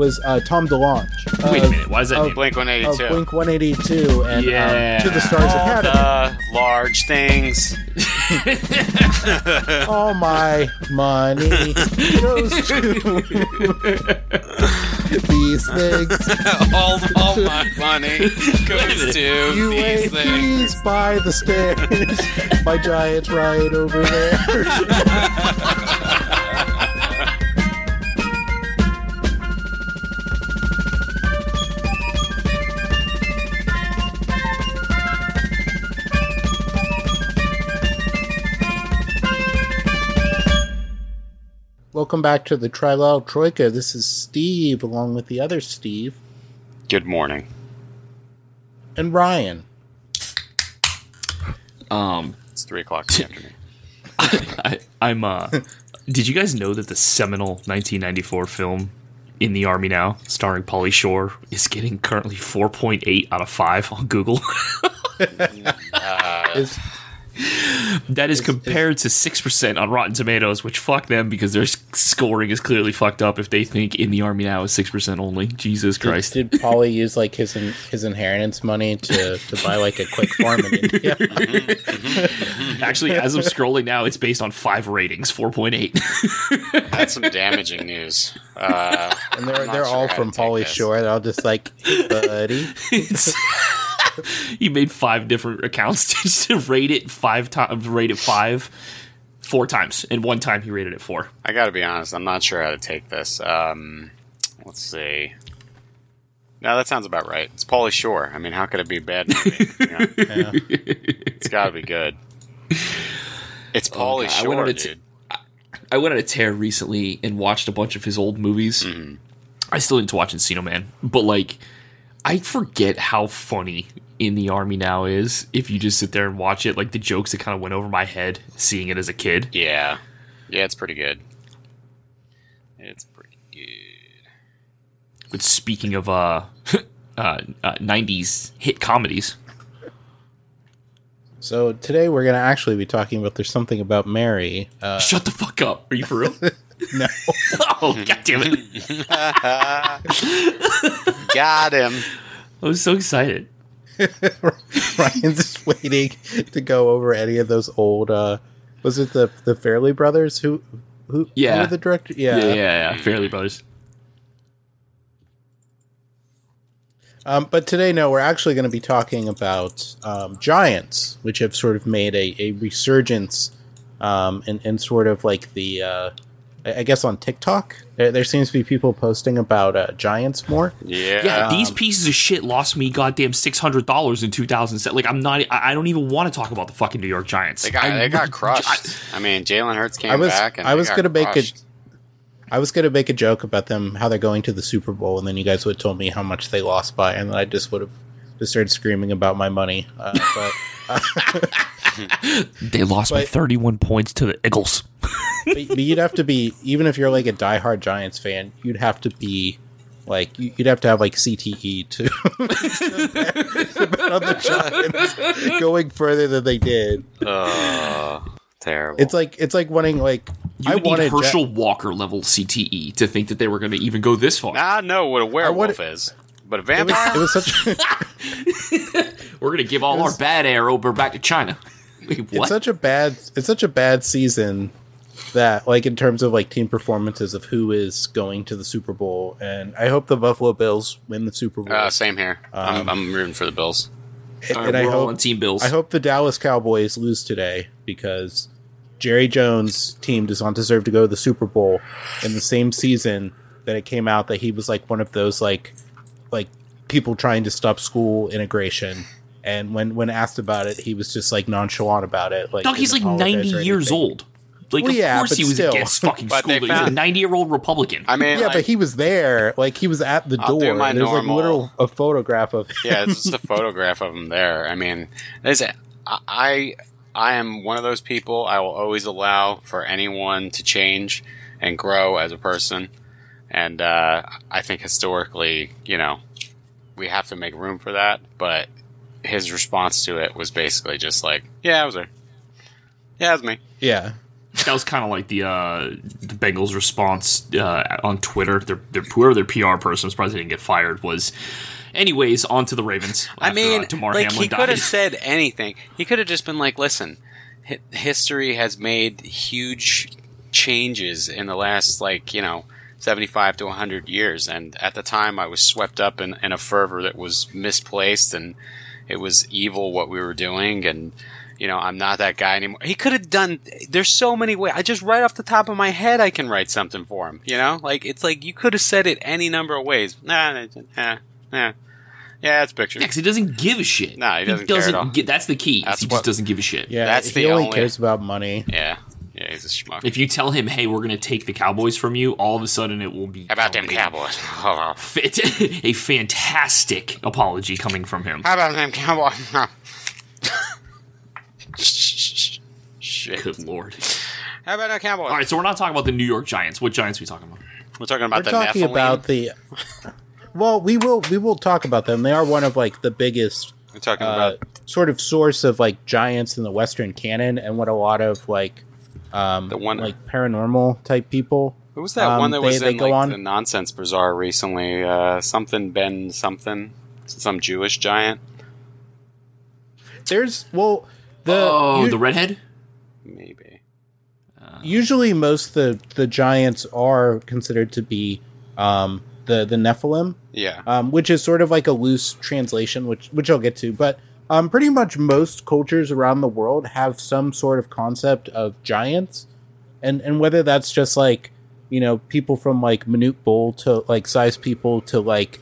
was uh, Tom DeLonge. Wait a minute. Why is that? of- Blink 182. Blink 182 and Yeah. um, To the Stars All Academy. the large things. All my money goes to these things. all, all my money goes to You these things. these by the stairs. my giant's right over there. Welcome back to the Trilal Troika. This is Steve, along with the other Steve Good morning. and Ryan. Um, It's 3 o'clock in the afternoon. I, I'm. uh Did you guys know that the seminal 1994 film "In the Army Now," starring Pauly Shore, is getting currently 4.8 out of 5 on Google? Is that is compared to 6% on Rotten Tomatoes, which fuck them because their scoring is clearly fucked up if they think "In the Army Now" is 6% only. Jesus Christ. Did Paulie use like his in, his inheritance money to, to buy like a quick farm in India? Actually, as I'm scrolling now, it's based on five ratings, 4.8. That's some damaging news. Uh, And they're they're sure all from take Pauly this. Shore. They're all just like, hey, buddy. He made five different accounts just to rate it five times, rate it five, four times, and one time he rated it four. I gotta be honest, I'm not sure how to take this. Um, let's see. No, that sounds about right. It's Pauly Shore. I mean, how could it be a bad movie? You know, Yeah. it's gotta be good. It's Pauly Oh, God, I went Shore, on a t- dude. I went on a tear recently and watched a bunch of his old movies. I still didn't watch Encino Man, but like, I forget how funny In the Army Now is if you just sit there and watch it. Like the jokes that kind of went over my head seeing it as a kid. Yeah, yeah, it's pretty good. It's pretty good. But speaking of uh, uh, uh 90s hit comedies, So today we're gonna actually be talking about there's something about Mary. Uh, shut the fuck up. Are you for real? no, oh god damn it! Got him. I was so excited. Ryan's just waiting to go over any of those old. uh Was it the the Farrelly brothers who who who Yeah. were the director? Yeah. Yeah, yeah, yeah. Farrelly Brothers. Um, but today, no, we're actually going to be talking about um, giants, which have sort of made a, a resurgence um, in, in sort of like the, uh, I I guess on TikTok. There, there seems to be people posting about uh, giants more. Yeah. Yeah, these pieces of shit lost me goddamn six hundred dollars in two thousand seven. Like, I'm not. I I don't even want to talk about the fucking New York Giants. They got I- they got crushed. I, mean, Jalen Hurts came I was back and I was going to make a I was going to make a joke about them how they're going to the Super Bowl, and then you guys would have told me how much they lost by, and then I just would have just started screaming about my money. Uh, but They lost by thirty one points to the Eagles. But, but you'd have to be even if you're like a diehard Giants fan, you'd have to be like you- you'd have to have like CTE to, to bet on the Giants going further than they did. Ugh, terrible. It's like it's like wanting like You I would need wanted Ja- Herschel Walker level CTE to think that they were going to even go this far. I know what a werewolf wanna- is, but a it vampire. was, it was such We're going to give all our bad air over back to China. Wait, it's such a bad it's such a bad season that like in terms of like team performances of who is going to the Super Bowl and I hope the Buffalo Bills win the Super Bowl. uh, same here. I'm, I'm rooting for the Bills. and All right, I hope Team Bills. I hope the Dallas Cowboys lose today because Jerry Jones' team does not deserve to go to the Super Bowl in the same season that it came out that he was like one of those like like people trying to stop school integration. And when when asked about it, he was just like nonchalant about it. Like Dog, he's like ninety years anything. old. Like, Well, of yeah, course he was still. against fucking But school. they He's a ninety year old Republican. I mean, Yeah, like, but he was there. Like he was at the I'll do door. my There's like normal- literal a photograph of him. yeah, it's just a photograph of him there. I mean, there's a, I I am one of those people. I will always allow for anyone to change and grow as a person, and uh, I think historically, you know, we have to make room for that. But his response to it was basically just like, "Yeah, I was there. Yeah, it was me." Yeah. That was kind of like the uh, the Bengals' response uh, on Twitter. Their, their whoever their PR person was surprised they didn't get fired. Was, anyways, on to the Ravens. I mean, uh, like Hamlin he could have said anything. He could have just been like, "Listen, hi- history has made huge changes in the last like you know." 75 to 100 years and at the time i was swept up in, in a fervor that was misplaced and it was evil what we were doing and you know i'm not that guy anymore he could have done there's so many ways i just right off the top of my head i can write something for him you know like it's like you could have said it any number of ways nah nah nah, nah. yeah it's pictures Yeah, 'cause he doesn't give a shit. No, he doesn't care at all. get- that's the key. That's he what- just doesn't give a shit. Yeah, That's he the only only- cares about money. Yeah, yeah, he's a schmuck. If you tell him, "Hey, we're going to take the Cowboys from you," all of a sudden it will be How about them. Cowboys? How Fit, a fantastic apology coming from him. about them Cowboys? Shit. Good lord! How about them Cowboys? All right, so we're not talking about the New York Giants. What Giants are we talking about? We're talking about We're the talking Nephilim. about the. Well, we will we will talk about them. They are one of like the biggest We're talking uh, about sort of source of like giants in the Western canon, and what a lot of like um The one- like paranormal type people. who was that um, one that they- was they in go like on- the Nonsense Bazaar recently? Uh, something Ben something, some Jewish giant, There's well the oh, u- the redhead. Maybe. usually most the the giants are considered to be um the the Nephilim. Yeah, um, which is sort of like a loose translation, which which I'll get to. But um, pretty much most cultures around the world have some sort of concept of giants, and and whether that's just like you know people from like minute bull to like size people to like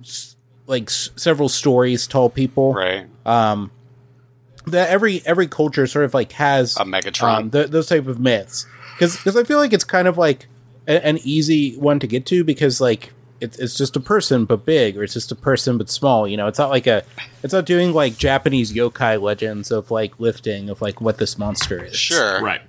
s- like s- several stories tall people. right. Um, that every every culture sort of like has A Megatron. um, th- those type of myths because because I feel like it's kind of like a- an easy one to get to because like it's it's just a person but big or it's just a person but small you know it's not like a it's not doing like Japanese yokai legends of like lifting of like what this monster is sure. Right.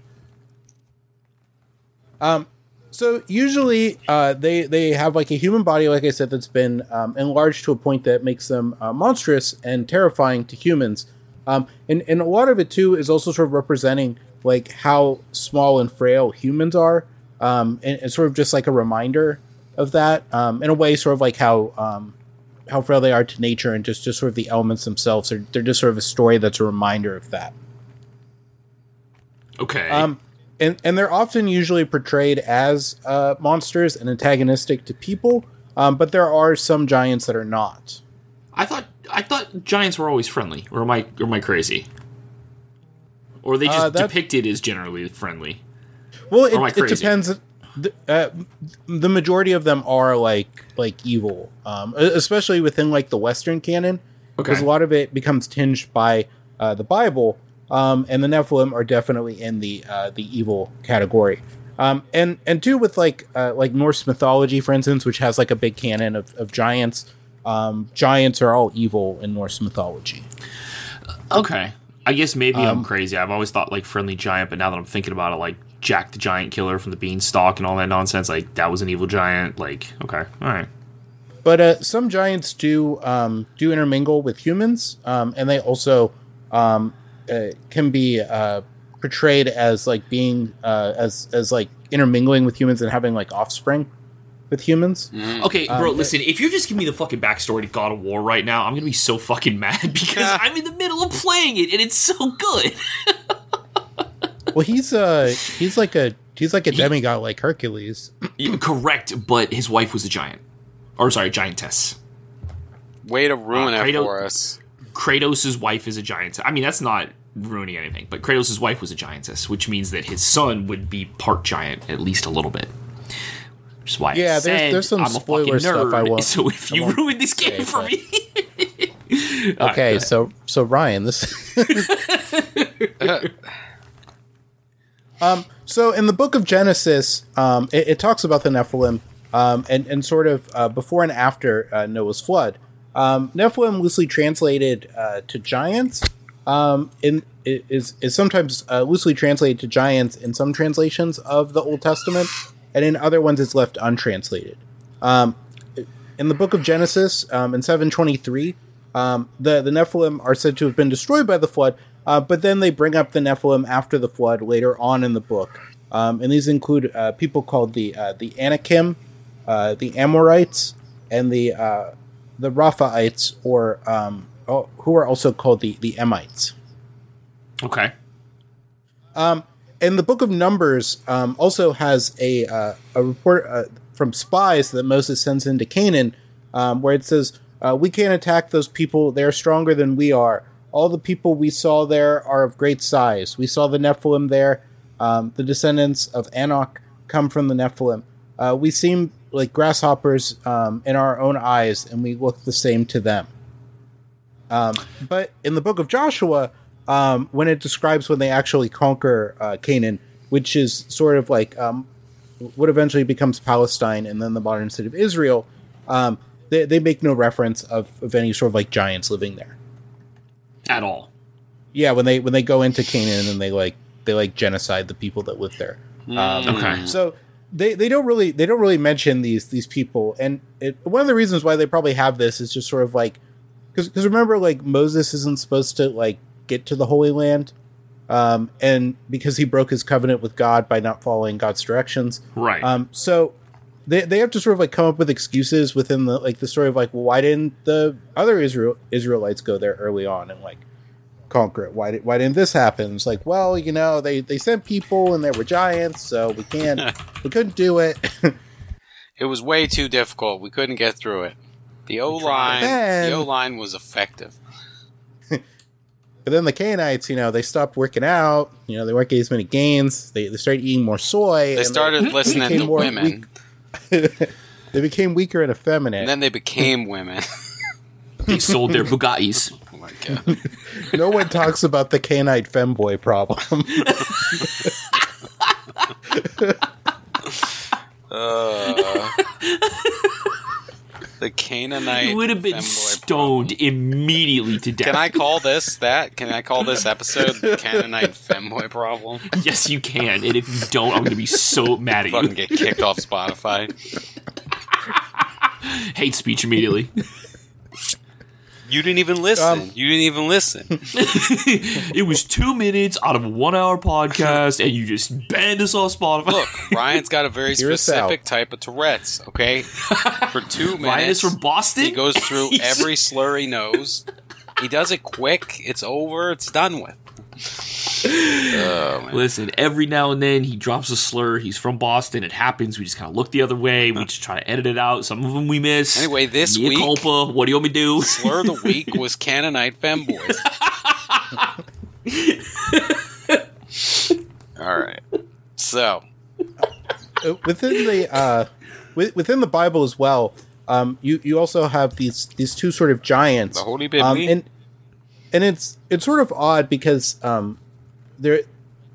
um so usually uh they they have like a human body like I said that's been um, enlarged to a point that makes them uh, monstrous and terrifying to humans um and and a lot of it too is also sort of representing like how small and frail humans are um and it's sort of just like a reminder of that um in a way sort of like how um how frail they are to nature and just just sort of the elements themselves are they're just sort of a story that's a reminder of that Okay. um, and and they're often usually portrayed as uh, monsters and antagonistic to people. Um, but there are some giants that are not. I thought I thought giants were always friendly, or am I or am I crazy? Or are they just Uh, that- depicted as generally friendly? Well, it, it depends. The, uh, the majority of them are like like evil, um, especially within like the Western canon, because Okay. a lot of it becomes tinged by uh, the Bible. Um, and the Nephilim are definitely in the uh, the evil category. Um, and and two with like uh, like Norse mythology, for instance, which has like a big canon of, of giants. Um, giants are all evil in Norse mythology. Okay. I guess maybe I'm Um, crazy. I've always thought like friendly giant, but now that I'm thinking about it, like Jack the Giant Killer from the Beanstalk and all that nonsense, like that was an evil giant. Like, okay, all right. But uh, some giants do um, do intermingle with humans, um, and they also um, uh, can be uh, portrayed as like being uh, as as like intermingling with humans and having like offspring with humans. Okay, bro, Um, listen, if you're just giving me the fucking backstory to God of War right now, I'm gonna be so fucking mad because Yeah. I'm in the middle of playing it and it's so good. Well, he's uh he's like a he's like a demigod like Hercules. Yeah, Correct, but his wife was a giant. Or sorry, giantess. Way to ruin Uh, it Kratos- for us. Kratos' wife is a giantess. I mean, that's not ruining anything, but Kratos' wife was a giantess, which means that his son would be part giant, at least a little bit. Which is why Yeah, I there's- said there's some I'm a spoiler stuff. I won't- so if you ruin this game for me, Okay, ahead. so so Ryan, this. um. So in the book of Genesis, um, it, it talks about the Nephilim, um, and and sort of uh, before and after uh, Noah's flood. Um, Nephilim, loosely translated uh, to giants, um, in is is sometimes uh, loosely translated to giants in some translations of the Old Testament, and in other ones it's left untranslated. Um, in the book of Genesis, um, in 723, um, the, the Nephilim are said to have been destroyed by the flood, Uh, but then they bring up the Nephilim after the flood later on in the book, um, and these include uh, people called the uh, the Anakim, uh, the Amorites, and the uh, the Rephaites, or um, oh, who are also called the the Emites. Okay. Um, and the Book of Numbers um, also has a uh, a report uh, from spies that Moses sends into Canaan, um, where it says, uh, "We can't attack those people; they're stronger than we are. All the people we saw there are of great size. We saw the Nephilim there. Um, the descendants of Anak come from the Nephilim. Uh, we seem like grasshoppers um, in our own eyes, and we look the same to them." Um, but in the Book of Joshua, um, when it describes when they actually conquer uh, Canaan, which is sort of like um, what eventually becomes Palestine and then the modern state of Israel, um, they, they make no reference of, of any sort of like giants living there. At all. Yeah, when they when they go into Canaan and they like they like genocide the people that live there. Um, Okay. so they, they don't really they don't really mention these these people, and it, one of the reasons why they probably have this is just sort of like because remember like Moses isn't supposed to like get to the Holy Land, um, and because he broke his covenant with God by not following God's directions, Right. um, so they they have to sort of like come up with excuses within the like the story of like well, why didn't the other Israel Israelites go there early on and like conquer it? Why did why didn't this happen? It's like well you know they they sent people and there were giants so we can't we couldn't do it. It was way too difficult. We couldn't get through it. The O line, the O line was effective. But then the Canaanites you know they stopped working out. You know they weren't getting as many gains. They they started eating more soy. They and started listening became to more women, weak. they became weaker and effeminate. and then they became women. they sold their Bugattis. oh my god! no one talks about the Canaanite femboy problem. Uh, the Canaanite You would have been stoned problem. immediately to death. Can I call this that? Can I call this episode the Canaanite femboy problem? Yes, you can. And if you don't, I'm going to be so mad at Fucking you. get kicked off Spotify. Hate speech immediately. You didn't even listen. Um, you didn't even listen. it was two minutes out of a one hour podcast, and you just banned us off Spotify. Look, Ryan's got a very Hear us out. specific type of Tourette's. Okay, for two minutes, Ryan is from Boston. he goes through every slur he knows. He does it quick. It's over. It's done with. Oh. Listen, every now and then he drops a slur. He's from Boston. It happens. We just kind of look the other way. We just try to edit it out. Some of them we miss. Anyway, this Mea week- culpa. What do you want me to do? Slur of the week was Canaanite femboys. All right. So, Uh, within the uh, within the Bible as well, um, you you also have these these two sort of giants. The Holy um, and and it's it's sort of odd because um, they're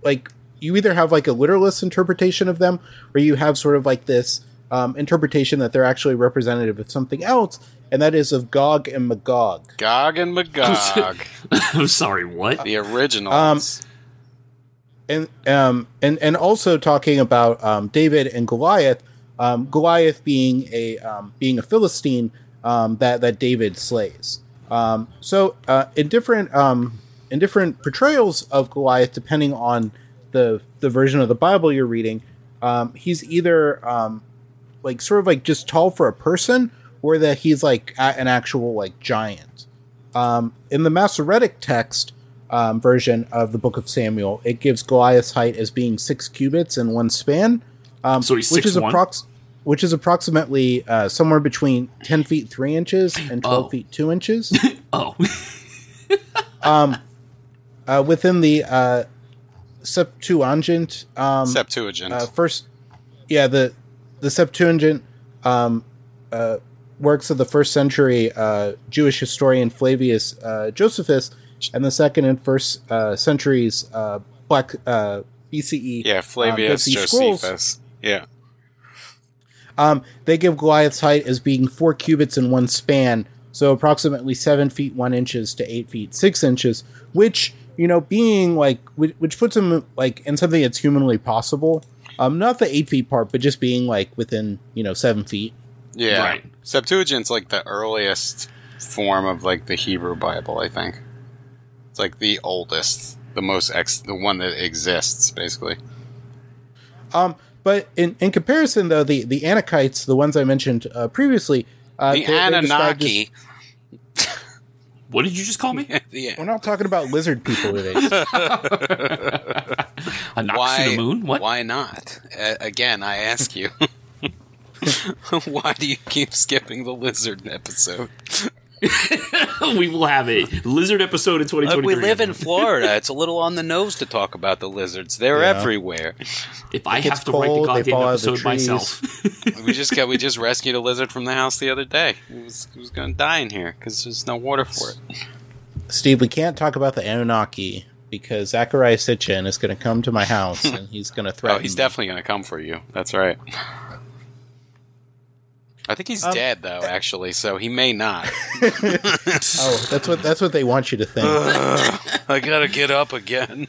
like you either have like a literalist interpretation of them, or you have sort of like this um, interpretation that they're actually representative of something else, and that is of Gog and Magog. Gog and Magog, I'm sorry. What? the originals. and um and and also talking about um, David and Goliath, um, Goliath being a um, being a Philistine um, that that David slays. Um, so uh, in different um, in different portrayals of Goliath, depending on the the version of the Bible you're reading, um, he's either um, like sort of like just tall for a person, or that he's like an actual like giant. Um, in the Masoretic text um, version of the Book of Samuel, it gives Goliath's height as being six cubits and one span, um, So he's which is 6'1"? Approx- which is approximately uh, somewhere between ten feet three inches and twelve Oh. feet two inches. Oh, um, uh, within the uh, Septuagint, um, Septuagint. uh, first, yeah, the the Septuagint um, uh, works of the first century uh, Jewish historian Flavius uh, Josephus, and the second and first uh, centuries uh, Black uh, BCE. yeah, Flavius Dead Sea Scrolls. Josephus. Yeah. Um, they give Goliath's height as being four cubits in one span, so approximately seven feet one inches to eight feet six inches, which you know, being like, which, which puts him like in something that's humanly possible. Um, not the eight feet part, but just being like within you know seven feet. Yeah. Right. Septuagint's like the earliest form of like the Hebrew Bible, I think. It's like the oldest, the most ex, the one that exists, basically. Um, but in, in comparison, though, the, the Anakites, the ones I mentioned uh, previously, uh, The they- they're as- What did you just call me? yeah. we're not talking about lizard people today. A knock Why? to the moon? What? Why not? Uh, again, I ask you. why do you keep skipping the lizard episode? we will have a lizard episode in 2023. Look, we live in Florida. It's a little on the nose to talk about the lizards. They're Yeah. everywhere. If I have to write the cold, goddamn fall out of the episode myself, We just got we just rescued a lizard from the house the other day. It was it was going to die in here because there's no water for it. Steve, we can't talk about the Anunnaki because Zecharia Sitchin is going to come to my house and he's going to threaten. Oh, he's me. definitely going to come for you. That's right. I think he's Um, dead though, actually, so he may not. Oh, that's what that's what they want you to think. I gotta get up again.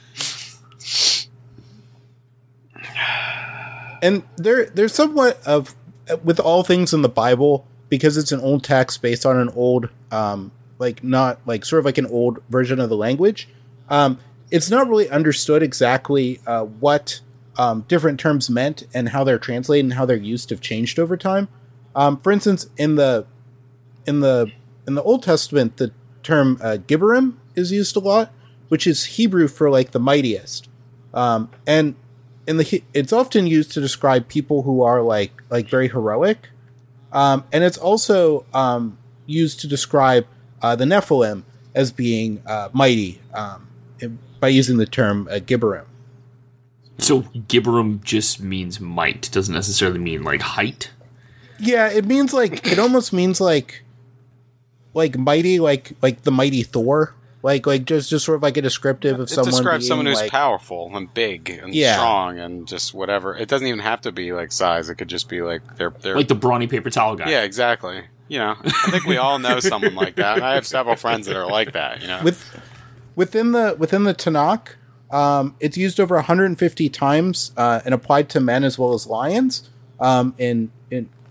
and there there's somewhat of with all things in the Bible because it's an old text based on an old um like not like sort of like an old version of the language. Um, it's not really understood exactly uh, what um, different terms meant and how they're translated and how they're used have changed over time. Um, for instance, in the in the in the Old Testament, the term uh, Gibborim is used a lot, which is Hebrew for like the mightiest. Um, and in the it's often used to describe people who are like like very heroic, um, and it's also um, used to describe uh, the Nephilim as being uh, mighty um, by using the term uh, Gibborim. so Gibborim just means might. Doesn't necessarily mean like height. Yeah, it means like it almost means like like mighty, like like the mighty Thor, like like just just sort of like a descriptive of It someone. describes being, someone who's like, powerful and big and Yeah. strong and just whatever. It doesn't even have to be like size. It could just be like they're they're Like the brawny paper towel guy. yeah, exactly. You know, I think we all know someone like that. I have several friends that are like that. You know, with within the within the Tanakh. Um, it's used over 150 times uh, and applied to men as well as lions. Um, in in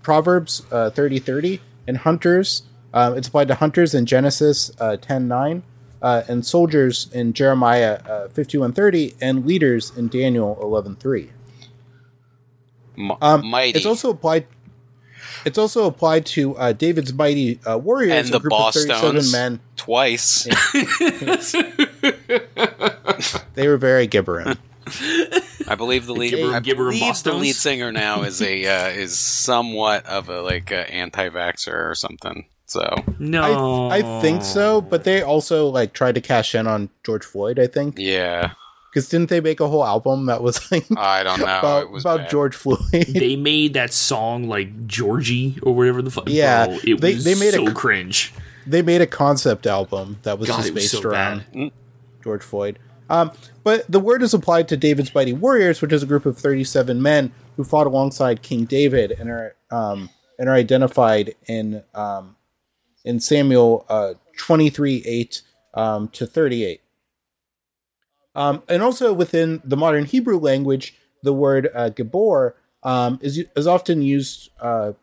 Proverbs uh, 30 30 and hunters, uh, it's applied to hunters in Genesis uh, 10 9, uh, and soldiers in Jeremiah uh, 51 30, and leaders in Daniel 11 3. Um, mighty It's also applied. It's also applied to uh, David's mighty uh, warriors, and the group of thirty-seven men. twice. They were very gibberin. I believe the lead. Gibber- I Gibber believe the lead singer now is a uh, is somewhat of a like a anti-vaxxer or something. So No, I, I think so, but they also like tried to cash in on George Floyd. I think yeah, because didn't they make a whole album that was like I don't know. about, it was about bad. George Floyd? they made that song like Georgie or whatever the fuck. Yeah, bro, it they- was they made a so cr- cringe. they made a concept album that was God, just it was based so around bad. George Floyd. Um, but the word is applied to David's mighty warriors, which is a group of thirty-seven men who fought alongside King David and are um, and are identified in um, in Samuel uh, twenty-three eight um, to thirty-eight. Um, and also within the modern Hebrew language, the word uh, Gibor um, is is often used uh,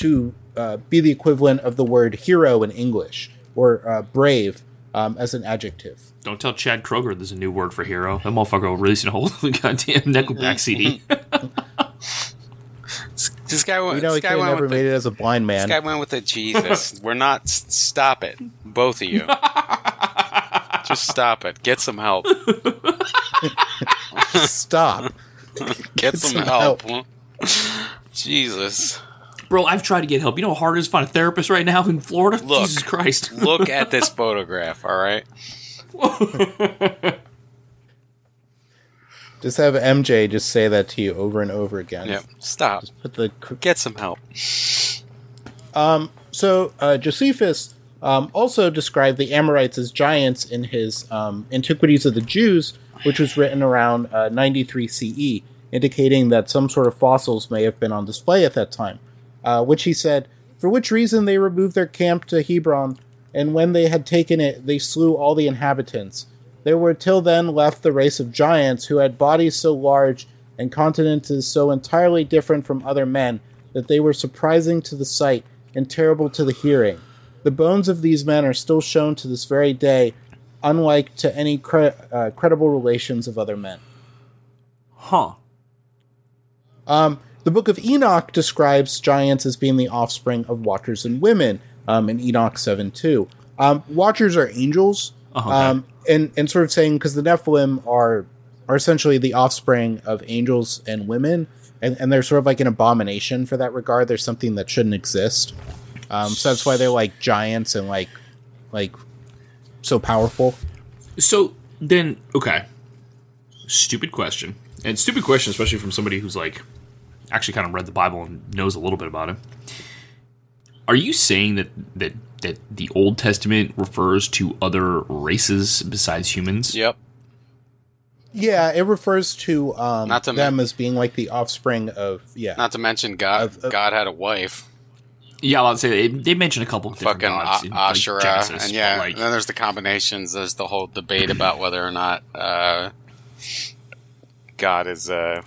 to uh, be the equivalent of the word hero in English or uh, brave um, as an adjective. Don't tell Chad Kroeger there's a new word for hero. That motherfucker will release a whole goddamn Nickelback CD. This guy went. We know this he guy went never with the, made it as a blind man. This guy went with the Jesus. We're not. Stop it, both of you. Just stop it. Get some help. Stop. Get some some help. Jesus. Bro, I've tried to get help. You know how hard it is to find a therapist right now in Florida? Look. Jesus Christ. Look at this photograph. All right. Just have MJ just say that to you over and over again. Yep. Stop. Put the cr- Get some help. so uh, Josephus um, also described the Amorites as giants in his um, Antiquities of the Jews, which was written around uh, 93 CE, indicating that some sort of fossils may have been on display at that time. Uh, which he said, for which reason they removed their camp to Hebron, and when they had taken it, they slew all the inhabitants. There were till then left the race of giants who had bodies so large and countenances so entirely different from other men that they were surprising to the sight and terrible to the hearing. The bones of these men are still shown to this very day unlike to any cre- uh, credible relations of other men. Huh. Um, the Book of Enoch describes giants as being the offspring of watchers and women um, in Enoch 7 2. Um, watchers are angels, okay. um, and, and sort of saying because the Nephilim are are essentially the offspring of angels and women, and, and they're sort of like an abomination for that regard. They're something that shouldn't exist. Um, so that's why they're like giants and like like so powerful. So then, okay. Stupid question. And stupid question, especially from somebody who's like actually kind of read the Bible and knows a little bit about it. Are you saying that that that the Old Testament refers to other races besides humans? Yep. Yeah, it refers to um, Not to them as being like the offspring of yeah. Not to mention God. Of- of- God had a wife, Yeah, I'll say they, they mentioned a couple of different fucking gods A- in, like, Asherah, Genesis, and yeah. like, and then there's the combinations. There's the whole debate about whether or not uh, God is uh,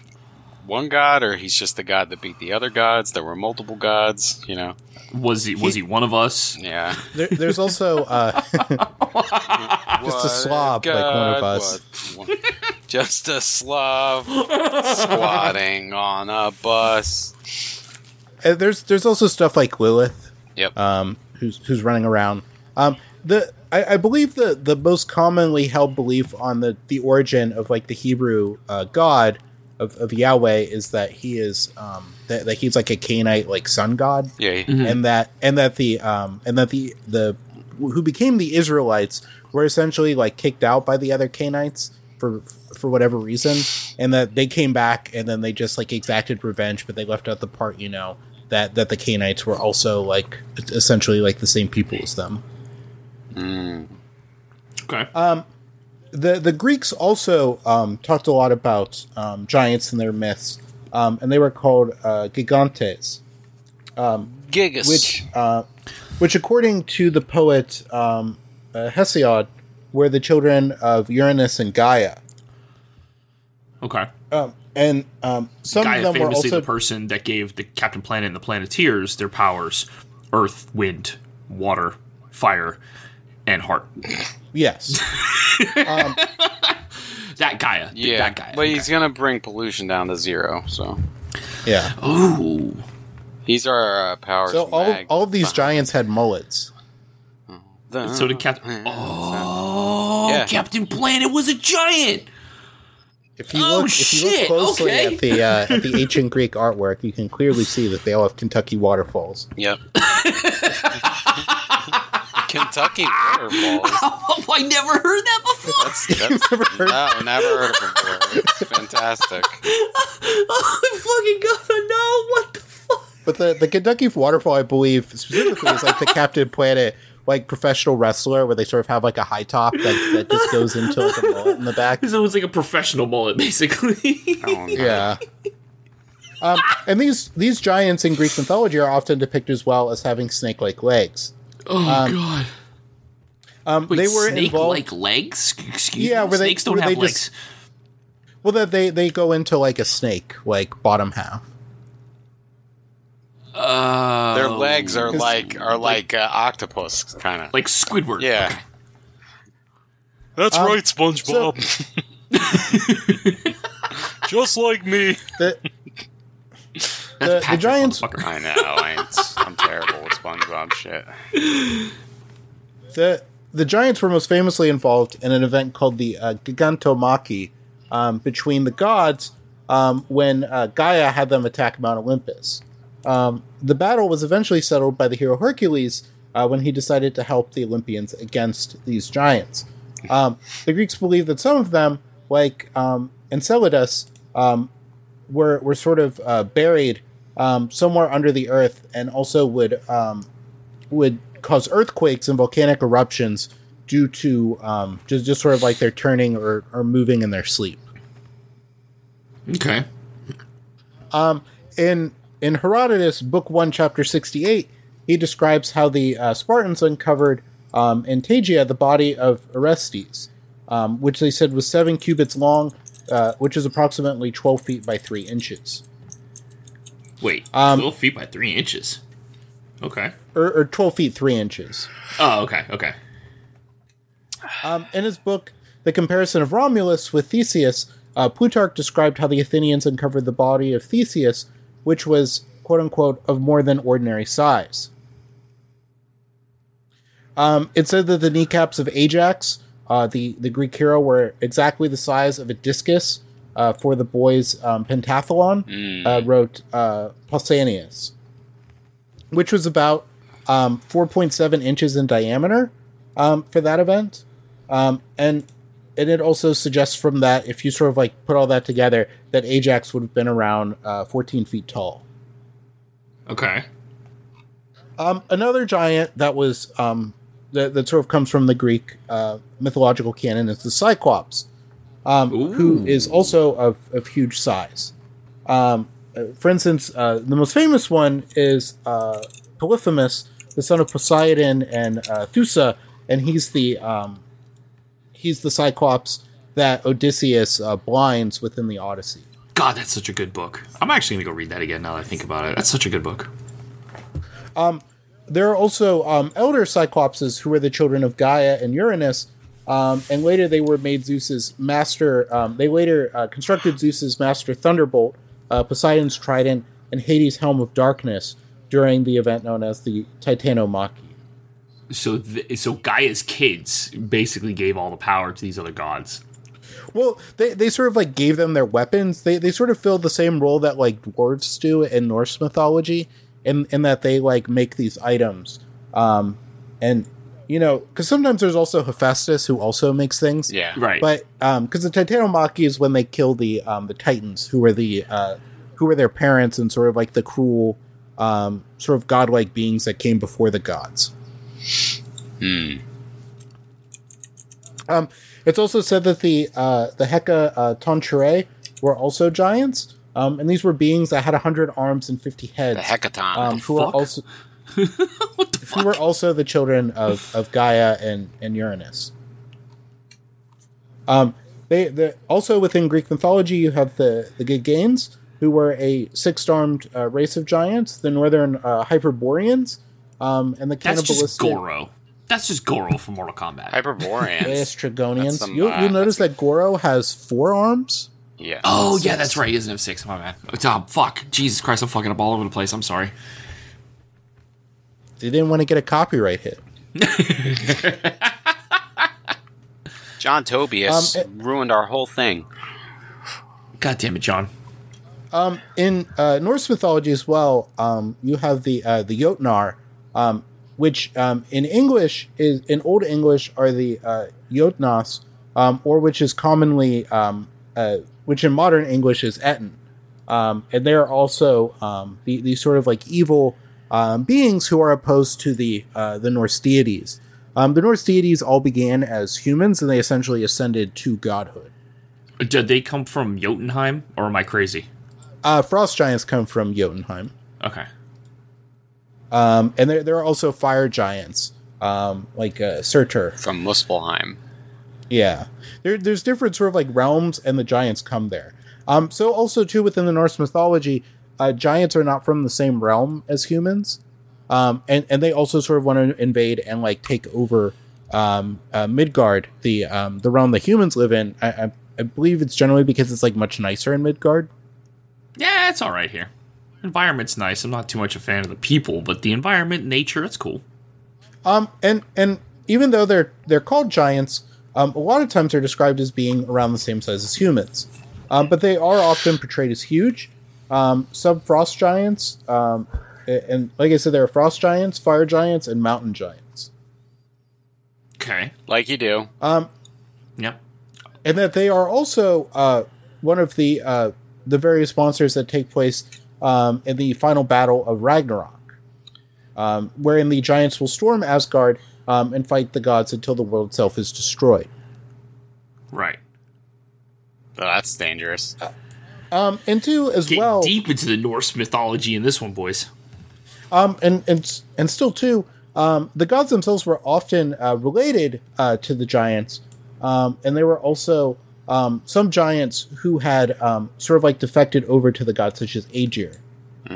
one god or he's just the god that beat the other gods. There were multiple gods. You know. was he was he one of us? Yeah. There, there's also uh, Just a slob like one of us. was- Just a slob squatting on a bus. Uh, there's there's also stuff like Lilith, Yep. um, who's who's running around. Um, the I, I believe the the most commonly held belief on the the origin of like the Hebrew uh, God of, of Yahweh is that he is um, that, that he's like a Canaanite like sun god, yeah. Mm-hmm. and that and that the um, and that the the who became the Israelites were essentially like kicked out by the other Canaanites for for whatever reason, and that they came back and then they just like exacted revenge, but they left out the part you know that that the Canaanites were also like essentially like the same people as them. Mm. Okay. Uh, the the Greeks also um, talked a lot about um, giants and their myths, um, and they were called uh, gigantes. Gigas. which uh, which according to the poet um, uh, Hesiod were the children of Uranus and Gaia. Okay. Um, and um, some Gaia of them were famously also the person that gave the Captain Planet and the Planeteers their powers: Earth, Wind, Water, Fire, and Heart. Yes. That Gaia. yeah. That Gaia. But okay. he's gonna bring pollution down to zero. So Yeah. Ooh. he's our uh, powers. So all, mag all of these behind giants had mullets. the- So did Captain. Oh, Yeah. Captain Planet was a giant. If you Oh, look, if you look closely okay. at the uh, at the ancient Greek artwork, you can clearly see that they all have Kentucky waterfalls. Yep. Kentucky waterfalls. Oh, I never heard that before. That's that's never heard- no, never heard of it before. It's fantastic. oh, I fucking gotta know what the fuck. But the, the Kentucky waterfall, I believe, specifically is like the Captain Planet like professional wrestler where they sort of have like a high top that, that just goes into like a mullet in the back. So it's like a professional mullet, basically. Oh. Yeah. Um, and these these giants in Greek mythology are often depicted as well as having snake-like legs. Oh god. Um, Wait, they were snake involved. like legs? Excuse Yeah, me. where they- Snakes don't where have they legs. just- well, that they they go into like a snake, like bottom half. Uh, Their legs are like are like uh, octopus kind of. like Squidward. Yeah. That's Um, right, SpongeBob. Just like me. The That's the- the giants- I know. I, I'm terrible with SpongeBob shit. the the giants were most famously involved in an event called the uh, Gigantomachy um, between the gods um, when uh, Gaia had them attack Mount Olympus. Um, the battle was eventually settled by the hero Hercules uh, when he decided to help the Olympians against these giants. Um, the Greeks believed that some of them, like um, Enceladus, um, were were sort of uh, buried um, somewhere under the earth, and also would um, would cause earthquakes and volcanic eruptions due to um, just just sort of like they're turning or, or moving in their sleep. Okay. Um, in in Herodotus, Book One, Chapter sixty-eight, he describes how the uh, Spartans uncovered um, in Tegea the body of Orestes, um, which they said was seven cubits long, uh, which is approximately twelve feet by three inches, Wait, Um, 12 feet by 3 inches. Okay. or, or twelve feet three inches. Oh, okay, okay. Um, in his book, The Comparison of Romulus with Theseus, uh, Plutarch described how the Athenians uncovered the body of Theseus, which was, quote unquote, of more than ordinary size. Um, it said that the kneecaps of Ajax, uh, the, the Greek hero, were exactly the size of a discus uh, for the boys' um, pentathlon, uh, wrote uh, Pausanias, which was about um, 4.7 inches in diameter um, for that event. Um, and and it also suggests from that, if you sort of like put all that together, that Ajax would have been around uh, 14 feet tall. Okay. Um, another giant that was um, that, that sort of comes from the Greek uh, mythological canon is the Cyclops, um, who is also of, of huge size. Um, uh, for instance, uh, the most famous one is uh, Polyphemus, the son of Poseidon and uh, Thoosa, and he's the um, he's the Cyclops that Odysseus uh, blinds within the Odyssey. God, that's such a good book. I'm actually gonna go read that again now that I think about it. That's such a good book. there are also um, elder Cyclopses who were the children of Gaia and Uranus, um, and later they were made Zeus's master. Um, they later uh, constructed Zeus's master Thunderbolt, uh, Poseidon's trident, and Hades' helm of darkness during the event known as the Titanomachy. So, th- so Gaia's kids basically gave all the power to these other gods. Well, they, they sort of like gave them their weapons. They they sort of filled the same role that like dwarves do in Norse mythology, in in that they like make these items. Um, and you know, because sometimes there's also Hephaestus who also makes things. Yeah. Right. But um, because the Titanomachy is when they kill the um the Titans, who were the uh who were their parents and sort of like the cruel um sort of godlike beings that came before the gods. Hmm. Um, it's also said that the uh, the Heka uh, Tonchire were also giants, um, and these were beings that had hundred arms and fifty heads. The hecaton. um, who are fuck? also what the who fuck? were also the children of, of Gaia and, and Uranus. Um, they the also within Greek mythology you have the the Gegenees, who were a six armed uh, race of giants, the northern uh, Hyperboreans, um, and the That's just Goro. That's just Goro from Mortal Kombat. Hyperboreans. Estragonians. That's some, You'll, uh, you'll notice that Goro has four arms. yeah. oh yeah, that's right. He doesn't have six. My bad. Oh, fuck. Jesus Christ, I'm fucking up all over the place. I'm sorry. They didn't want to get a copyright hit. John Tobias Um, it- ruined our whole thing. God damn it, John. Um, in uh, Norse mythology as well, um, you have the uh, the Jotnar, um, which um, in English is in Old English are the uh, Jotnas, um, or which is commonly um, uh, which in modern English is Etten, um, and they are also um, the, these sort of like evil um, beings who are opposed to the uh, the Norse deities. Um, the Norse deities all began as humans, and they essentially ascended to godhood. Did they come from Jotunheim, or am I crazy? Uh, frost giants come from Jotunheim. Okay. Um, and there, there are also fire giants, um, like uh, Surtur. From Muspelheim. Yeah, there, there's different sort of like realms, and the giants come there. Um, so also too within the Norse mythology, uh, giants are not from the same realm as humans, um, and and they also sort of want to invade and like take over um, uh, Midgard, the um, the realm that humans live in. I, I, I believe it's generally because it's like much nicer in Midgard. Yeah, it's all right here. Environment's nice. I'm not too much a fan of the people, but the environment, nature, it's cool. Um, and and even though they're they're called giants, um, a lot of times they're described as being around the same size as humans. Um, but they are often portrayed as huge. Um, some frost giants, um, and like I said, there are frost giants, fire giants, and mountain giants. Okay. Like you do. Um, Yep. and that they are also uh, one of the uh, the various monsters that take place um, in the final battle of Ragnarok, um, wherein the giants will storm Asgard um, and fight the gods until the world itself is destroyed. Right. Oh, that's dangerous. Um, and two as Get well, deep into the Norse mythology in this one, boys. um, and and and still too, um, the gods themselves were often uh, related uh, to the giants, um, and they were also um, some giants who had um, sort of like defected over to the gods, such as Aegir,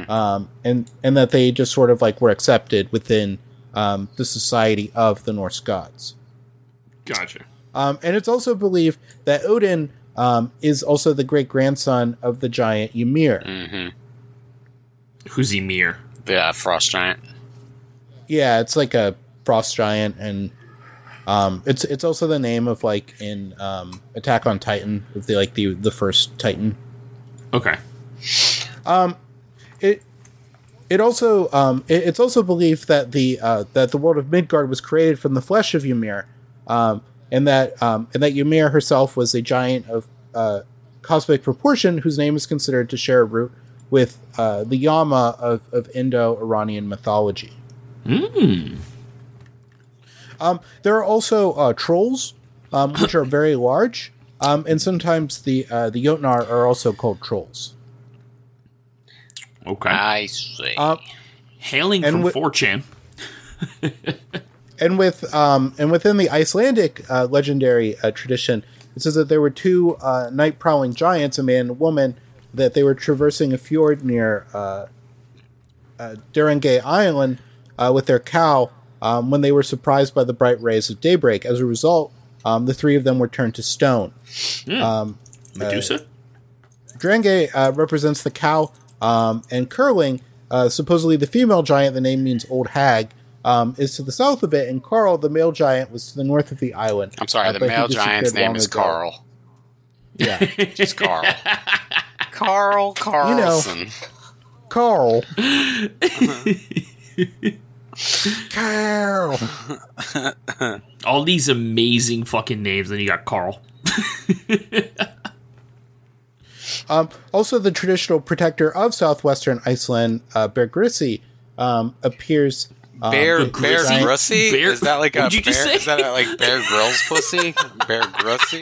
um, and and that they just sort of like were accepted within um, the society of the Norse gods. Gotcha. Um, and it's also believed that Odin um, is also the great grandson of the giant Ymir. Mm-hmm. Who's Ymir? The uh, frost giant. Yeah, it's like a frost giant, and um, it's it's also the name of like in um, Attack on Titan, of the like the the first Titan. Okay. It it also um, it- it's also believed that the uh, that the world of Midgard was created from the flesh of Ymir, um, and that um, and that Ymir herself was a giant of uh, cosmic proportion whose name is considered to share a root with uh, the Yama of, of Indo-Iranian mythology. Mm. Um, there are also uh, trolls, um, which are very large, um, and sometimes the uh, the Jotnar are also called trolls. Okay. I see. Uh, Hailing and from wi- 4chan. and with um, and within the Icelandic uh, legendary uh, tradition, it says that there were two uh, night prowling giants, a man and a woman, that they were traversing a fjord near uh, uh, Drangey Island uh, with their cow um, when they were surprised by the bright rays of daybreak. As a result, um, the three of them were turned to stone. Um, Medusa? Uh, represents the cow, um, and Kerling, uh, supposedly the female giant, the name means old hag, um, is to the south of it, and Carl, the male giant, was to the north of the island. I'm sorry, Uh, the male giant's name is ago. Carl. Yeah, Just Carl. Carl Carlson. Carl. Carl. All these amazing fucking names. and you got Carl. Um, also, the traditional protector of southwestern Iceland, uh, Bergrisi, um, appears. Bear the Bear Grizzly- Grussy? Bear- is that like a What'd you bear? just say? Is that like Bear Grylls pussy? Bear Grussy?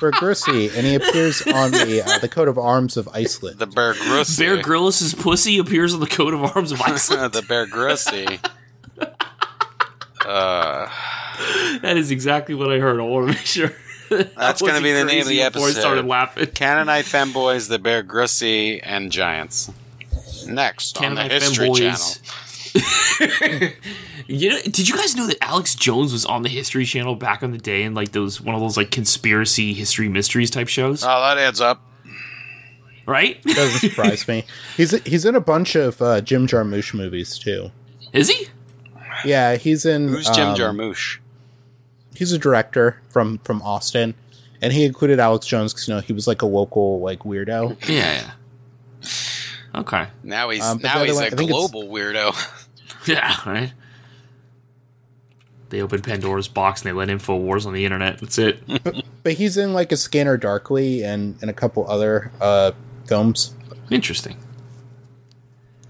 Bergrisi, and he appears on the uh, the coat of arms of Iceland. The Bear Grussy. Bear Grylls' pussy appears on the coat of arms of Iceland. the Bear Grussy. Uh, that is exactly what I heard. I want to make sure. That's gonna be the name of the Before I episode. started laughing. Canaanite femboys, the Bear Grussy, and Giants. Next on the History Femboys. Channel. You know, did you guys know that Alex Jones was on the History Channel back in the day in like those one of those like conspiracy history mysteries type shows? Oh, that adds up. right? Doesn't surprise me. He's he's in a bunch of uh, Jim Jarmusch movies too. Is he? Yeah, he's in. Who's Jim um, Jarmusch? He's a director from from Austin, and he included Alex Jones because you know he was like a local like weirdo. Yeah. yeah. Okay. Now he's um, now he's one- a I think it's- global weirdo. Yeah. Right. They opened Pandora's box and they let Infowars on the internet. That's it. But he's in like a Scanner Darkly and and a couple other uh, films. Interesting.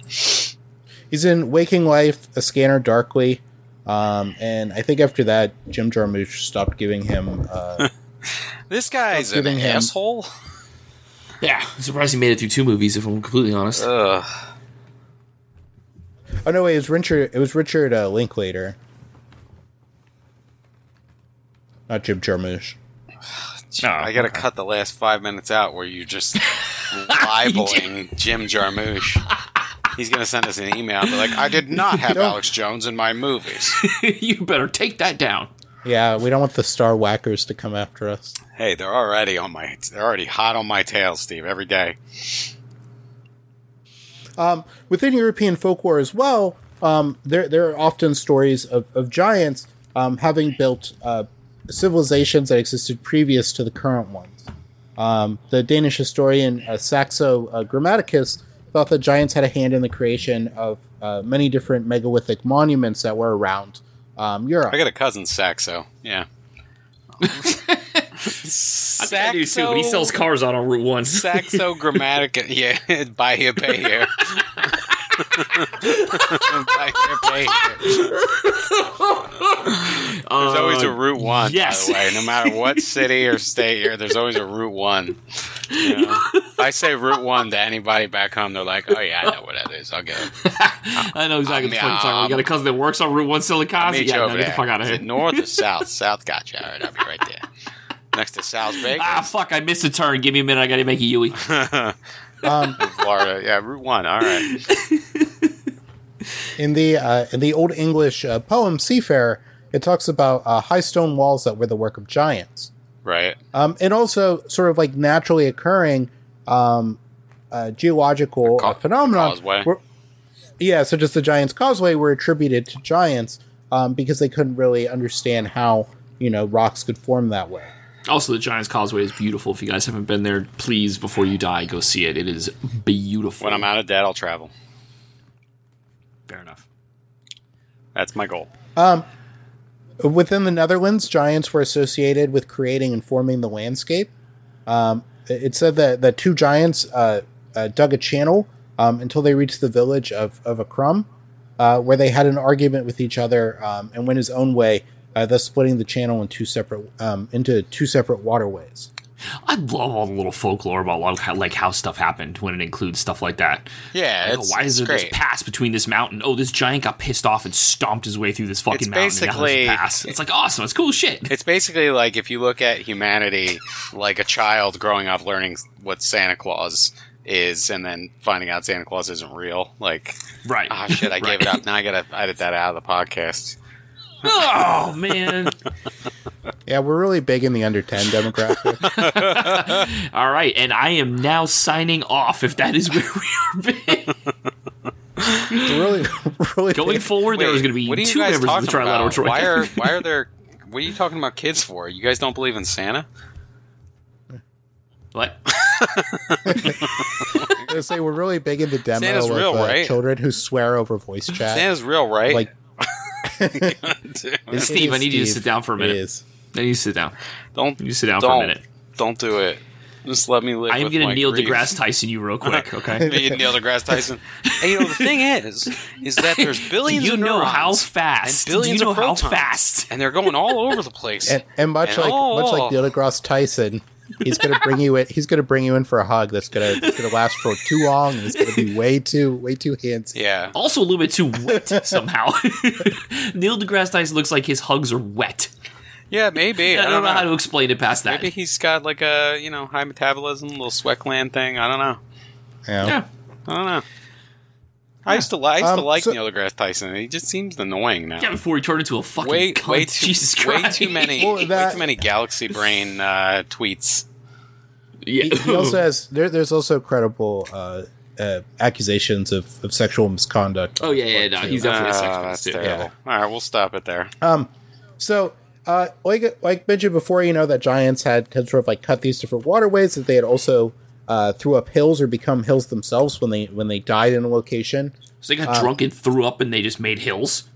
He's in Waking Life, A Scanner Darkly, um, and I think after that, Jim Jarmusch stopped giving him. Uh, This guy's an him- asshole. Yeah. I'm surprised he made it through two movies. If I'm completely honest. Ugh. Oh no, wait, it was Richard. It was Richard uh, Linklater, not Jim Jarmusch. Oh, I gotta cut the last five minutes out where you just libeling Jim Jarmusch. He's gonna send us an email and be like, "I did not have Don't- Alex Jones in my movies." you better take that down. Yeah, we don't want the Star Whackers to come after us. hey, they're already on my. They're already hot on my tail, Steve. Every day. Um, within European folklore as well, um, there there are often stories of, of giants um, having built uh, civilizations that existed previous to the current ones. Um, the Danish historian uh, Saxo uh, Grammaticus thought that giants had a hand in the creation of uh, many different megalithic monuments that were around um, Europe. I got a cousin Saxo. Yeah. I think I do too. But he sells cars out on Route One. Saxo Grammatica. Yeah, buy here, pay here. buy here, pay here. There's always a Route One, yes. by the way. No matter what city or state you're, there's always a Route One. You know? If I say Route One to anybody back home, they're like, "Oh yeah, I know what that is. I'll get it. I know exactly Um, fuck you're talking about. um, You got a cousin that works on Route One Silicon. I'll meet Yeah, no, get the fuck out of Is here. it north or south? South. Gotcha. All right, I'll be right there. Next to Sal's Bacon, Ah, fuck! I missed a turn. Give me a minute. I got to make a Yui. Um, Florida. Yeah, Route One. All right. in the uh, in the Old English uh, poem Seafarer, it talks about uh, high stone walls that were the work of giants. Right. Um, and also sort of like naturally occurring um, uh, geological Co- uh, phenomenon. causeway. yeah, such as the Giants Causeway were attributed to giants um, because they couldn't really understand how you know rocks could form that way. Also, the Giants Causeway is beautiful. If you guys haven't been there, please, before you die, go see it. It is beautiful. When I'm out of debt, I'll travel. Fair enough. That's my goal. Within the Netherlands, giants were associated with creating and forming the landscape. Um, it it said that that two giants uh, uh, dug a channel um, until they reached the village of of Akkrum, uh, where they had an argument with each other um, and went his own way, uh, thus splitting the channel in two separate um, into two separate waterways. I love all the little folklore about like how, like how stuff happened when it includes stuff like that. Yeah, Like, it's, why is it's there great. this pass between this mountain? Oh, this giant got pissed off and stomped his way through this fucking It's mountain. and now a basically- pass. It's like awesome. It's cool shit. It's basically like if you look at humanity like a child growing up learning what Santa Claus is and then finding out Santa Claus isn't real. Like, Right. ah, shit, I gave it up. Now I gotta edit that out of the podcast. Oh man. Yeah, we're really big in the under ten demographic. All right, and I am now signing off. If that is where we are big. really, really going big. forward, there was going to be what are you two guys members of the Trilateral about? Troika. Why are why are there? What are you talking about kids for? You guys don't believe in Santa? what? I was gonna say we're really big into demo Santa's of real, uh, right? children who swear over voice chat. Santa's real, right? like Dude, Steve, I need you to sit down for a minute. is. I need you to sit down. don't You sit down for a don't minute. don't do it. Just let me live. I am going to my Neil grief. deGrasse Tyson you real quick, okay? Me and Neil deGrasse Tyson. And you know the thing is, is that there's Do billions you of know neurons how fast? and billions Do you know of how fast? and they're going all over the place. And, and much And like much oh. like Neil deGrasse Tyson, he's gonna bring you in. He's gonna bring you in for a hug that's gonna that's gonna last for too long, and it's gonna be way too way too handsy. yeah, Also a little bit too wet somehow. Neil deGrasse Tyson looks like his hugs are wet. yeah, maybe. I don't know how to explain it past that. Maybe he's got like a you know high metabolism, little sweat gland thing. I don't know. Yeah. Yeah. I don't know. I used to li- I used to Um, like so- Neil deGrasse Tyson. He just seems annoying now. Yeah, before he turned into a fucking way, cunt. way too, Jesus way Christ. too many, Well, way that- too many Galaxy Brain uh, tweets. Yeah. He, he also has there, there's also credible uh, uh, accusations of, of sexual misconduct. oh yeah, yeah, no, he's definitely a Ah, sex that's pest, too. terrible. All right, we'll stop it there. Um, so uh, like like mentioned before, you know that giants had kind of sort of like cut these different waterways that they had also uh, threw up hills or become hills themselves when they when they died in a location. So they got drunk and threw up, and they just made hills.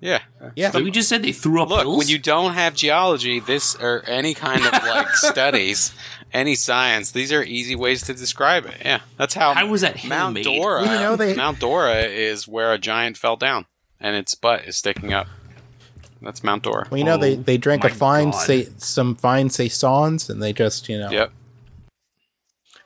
Yeah. Yeah, Like we just said, they threw up Look, hills. when you don't have geology, this or any kind of like studies, any science, these are easy ways to describe it. Yeah, that's how. How was that Mount made? Dora? Well, you know, they- Mount Dora is where a giant fell down and its butt is sticking up. That's Mount Dora. well, you know they Oh, they drank a fine God. say some fine saisons and they just you know Yep.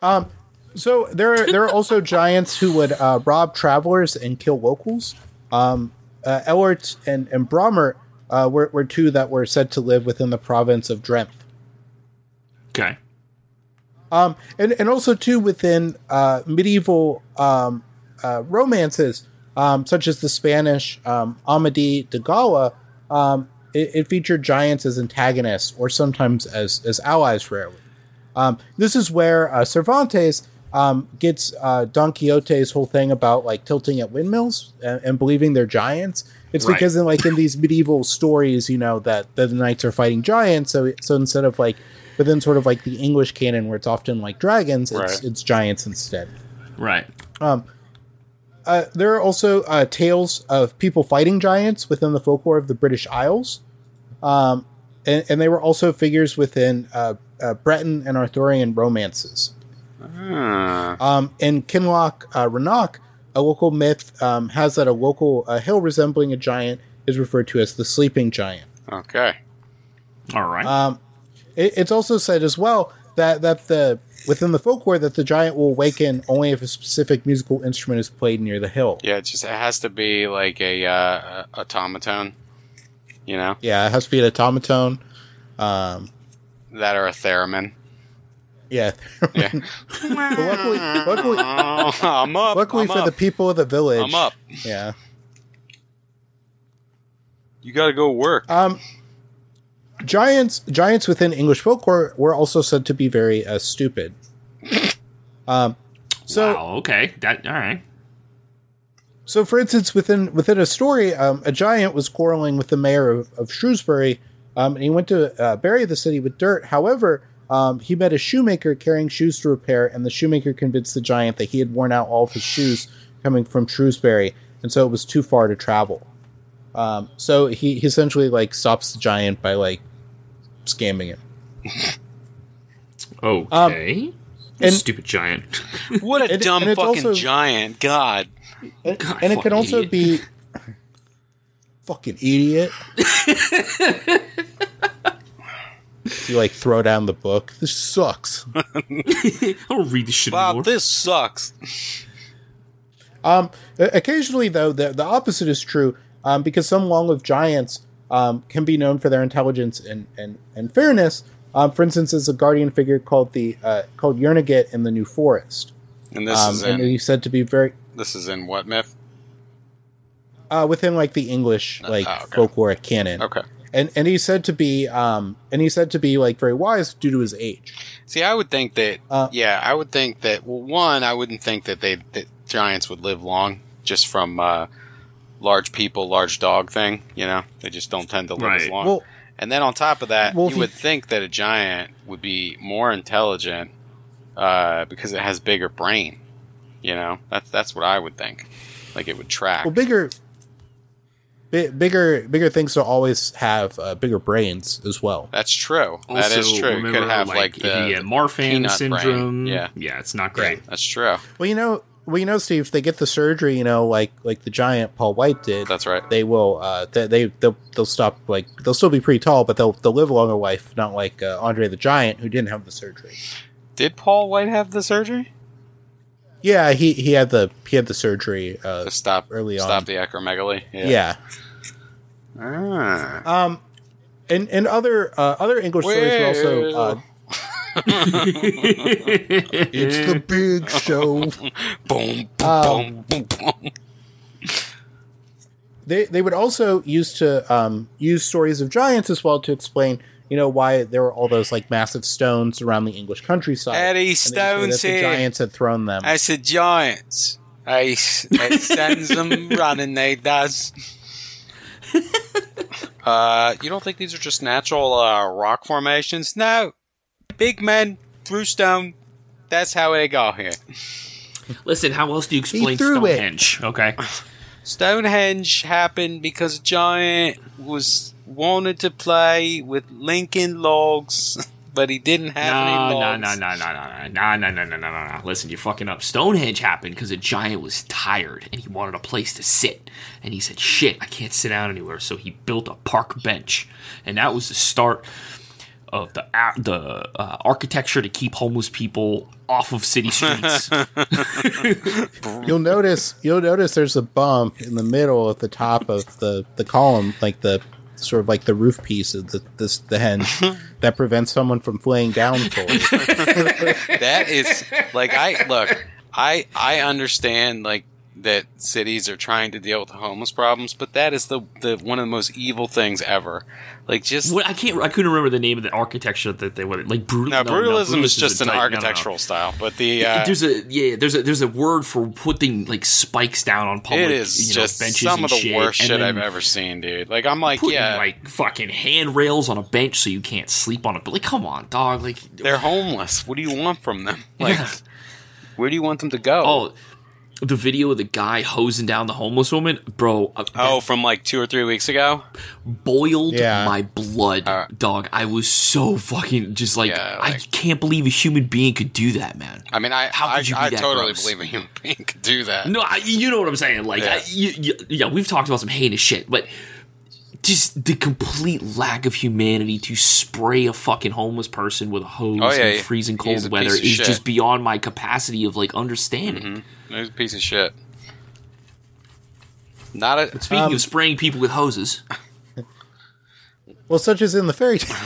Um, so there are, there are also giants who would uh, rob travelers and kill locals. Um, uh, Ellert and and Brammert uh, were, were two that were said to live within the province of Drenthe. okay. Um, and and also too within uh, medieval um, uh, romances, um, such as the Spanish um, Amadis de Gaula. Um, it, it featured giants as antagonists or sometimes as as allies. Rarely. Um, this is where uh, Cervantes um, gets uh, Don Quixote's whole thing about like tilting at windmills and, and believing they're giants. It's Right. because in like in these medieval stories, you know that, that the knights are fighting giants. So so instead of like within sort of like the English canon where it's often like dragons, it's, Right. it's giants instead. Right. Uh, there are also uh, tales of people fighting giants within the folklore of the British Isles. Um, and, and they were also figures within uh, uh, Breton and Arthurian romances. Ah, Um, in Kinloch uh, Rannoch, a local myth um, has that a local uh, hill resembling a giant is referred to as the sleeping giant. okay. All right. Um, it, it's also said as well that that the within the folklore that the giant will awaken only if a specific musical instrument is played near the hill. Yeah, it just it has to be like a uh, automaton, you know, Yeah, it has to be an automaton. Um, that or a theremin. yeah. Yeah. but luckily, luckily, I'm up. luckily I'm for up. the people of the village, I'm up. Yeah, You got to go work. Um, giants, giants within English folklore were also said to be very uh, stupid. um, so, wow, okay, that all right. so for instance, within within a story, um, a giant was quarreling with the mayor of, of Shrewsbury, um, and he went to uh, bury the city with dirt. However, um, he met a shoemaker carrying shoes to repair, and the shoemaker convinced the giant that he had worn out all of his shoes coming from Shrewsbury, and so it was too far to travel. Um, so he, he essentially like stops the giant by like scamming him. Okay, and- stupid giant. What a and- dumb and fucking also- giant. God. And, God, and it can fucking also be fucking idiot. you like throw down the book. This sucks. I don't read this shit Bob, anymore. this sucks. Um, occasionally, though, the the opposite is true. Um, because some long-lived giants um, can be known for their intelligence and and, and fairness. Um, for instance, there's a guardian figure called the uh, called Yernigit in the New Forest, And this um, is and in he's said to be very this is in what myth? Uh, within like the English like oh, okay. folkloric canon. Okay. and and he's said to be um and he's said to be like very wise due to his age. See, I would think that. Uh, yeah, I would think that. Well, one, I wouldn't think that they that giants would live long just from uh, large people, large dog thing. You know, they just don't tend to live as long. Well, and then on top of that, Well, you you- would think that a giant would be more intelligent uh, because it has bigger brain. You know, that's that's what I would think. Like it would track. well, bigger, bi- bigger, bigger things will always have uh, bigger brains as well. that's true. that is Also, true. Remember, could have like, if the, the Marfan peanut syndrome. brain. Yeah. yeah, it's not great. that's true. Well, you know, well, you know, Steve, if they get the surgery, you know, like like the giant Paul White did, That's right. they will uh they, they they'll they'll stop like they'll still be pretty tall, but they'll they'll live a longer life, not like uh, Andre the Giant who didn't have the surgery. Did Paul White have the surgery Yeah, he he had the he had the surgery. Uh, to stop early on. stop on. the acromegaly? yeah. Ah. Um, and and other uh, other English stories were also. Uh, it's the big show. boom, boom, Um, boom, boom, boom. They they would also use to um, use stories of giants as well to explain, you know, why there were all those like massive stones around the English countryside. Eddie And they just say Stones that the giants had thrown them. I said giants. I, s- I sends them running. They does. uh, you don't think these are just natural uh, rock formations? No, big men threw stone. That's how they got here. Listen, how else do you explain threw it. Stonehenge? Okay, Stonehenge happened because a giant was wanted to play with Lincoln logs, but he didn't have no, any no, logs. no, no, no, no, no, no, no, no, no, no, no. Listen, you're fucking up. Stonehenge happened because a giant was tired and he wanted a place to sit, and he said, "Shit, I can't sit down anywhere." So he built a park bench, and that was the start of the a- the uh, architecture to keep homeless people off of city streets. You'll notice you'll notice there's a bump in the middle at the top of the the column, like the sort of like the roof piece of the this the henge that prevents someone from flaying down fully. that is like I look. I I understand like that cities are trying to deal with the homeless problems, but that is the the one of the most evil things ever. Like just What, I can't. I couldn't remember the name of the architecture that they would like. Brutal. no, brutalism is just a an type- no, no, no. architectural style, but the uh, there's a yeah, there's a there's a word for putting like spikes down on public. it is you know, just benches some of the shit, worst shit I've ever seen, dude. Like I'm like, Putting yeah, like fucking handrails on a bench so you can't sleep on it. But like, come on, dog. Like, they're homeless. What do you want from them? Like, Yeah. where do you want them to go? oh, the video of the guy hosing down the homeless woman, bro. uh, Oh, from like two or three weeks ago. boiled Yeah. my blood, Uh, dog. I was so fucking just like, Yeah, I can't believe a human being could do that, man. I mean, I How I, could you be I that totally gross? believe a human being could do that. No, I, you know what I'm saying. Like, Yeah. I, you, you, yeah, we've talked about some heinous shit, but just the complete lack of humanity to spray a fucking homeless person with a hose Oh, yeah, in yeah. freezing cold weather is shit. just beyond my capacity of like understanding. He's a piece of shit. Not a. Speaking Um, of spraying people with hoses, Well, such as in the fairy tale.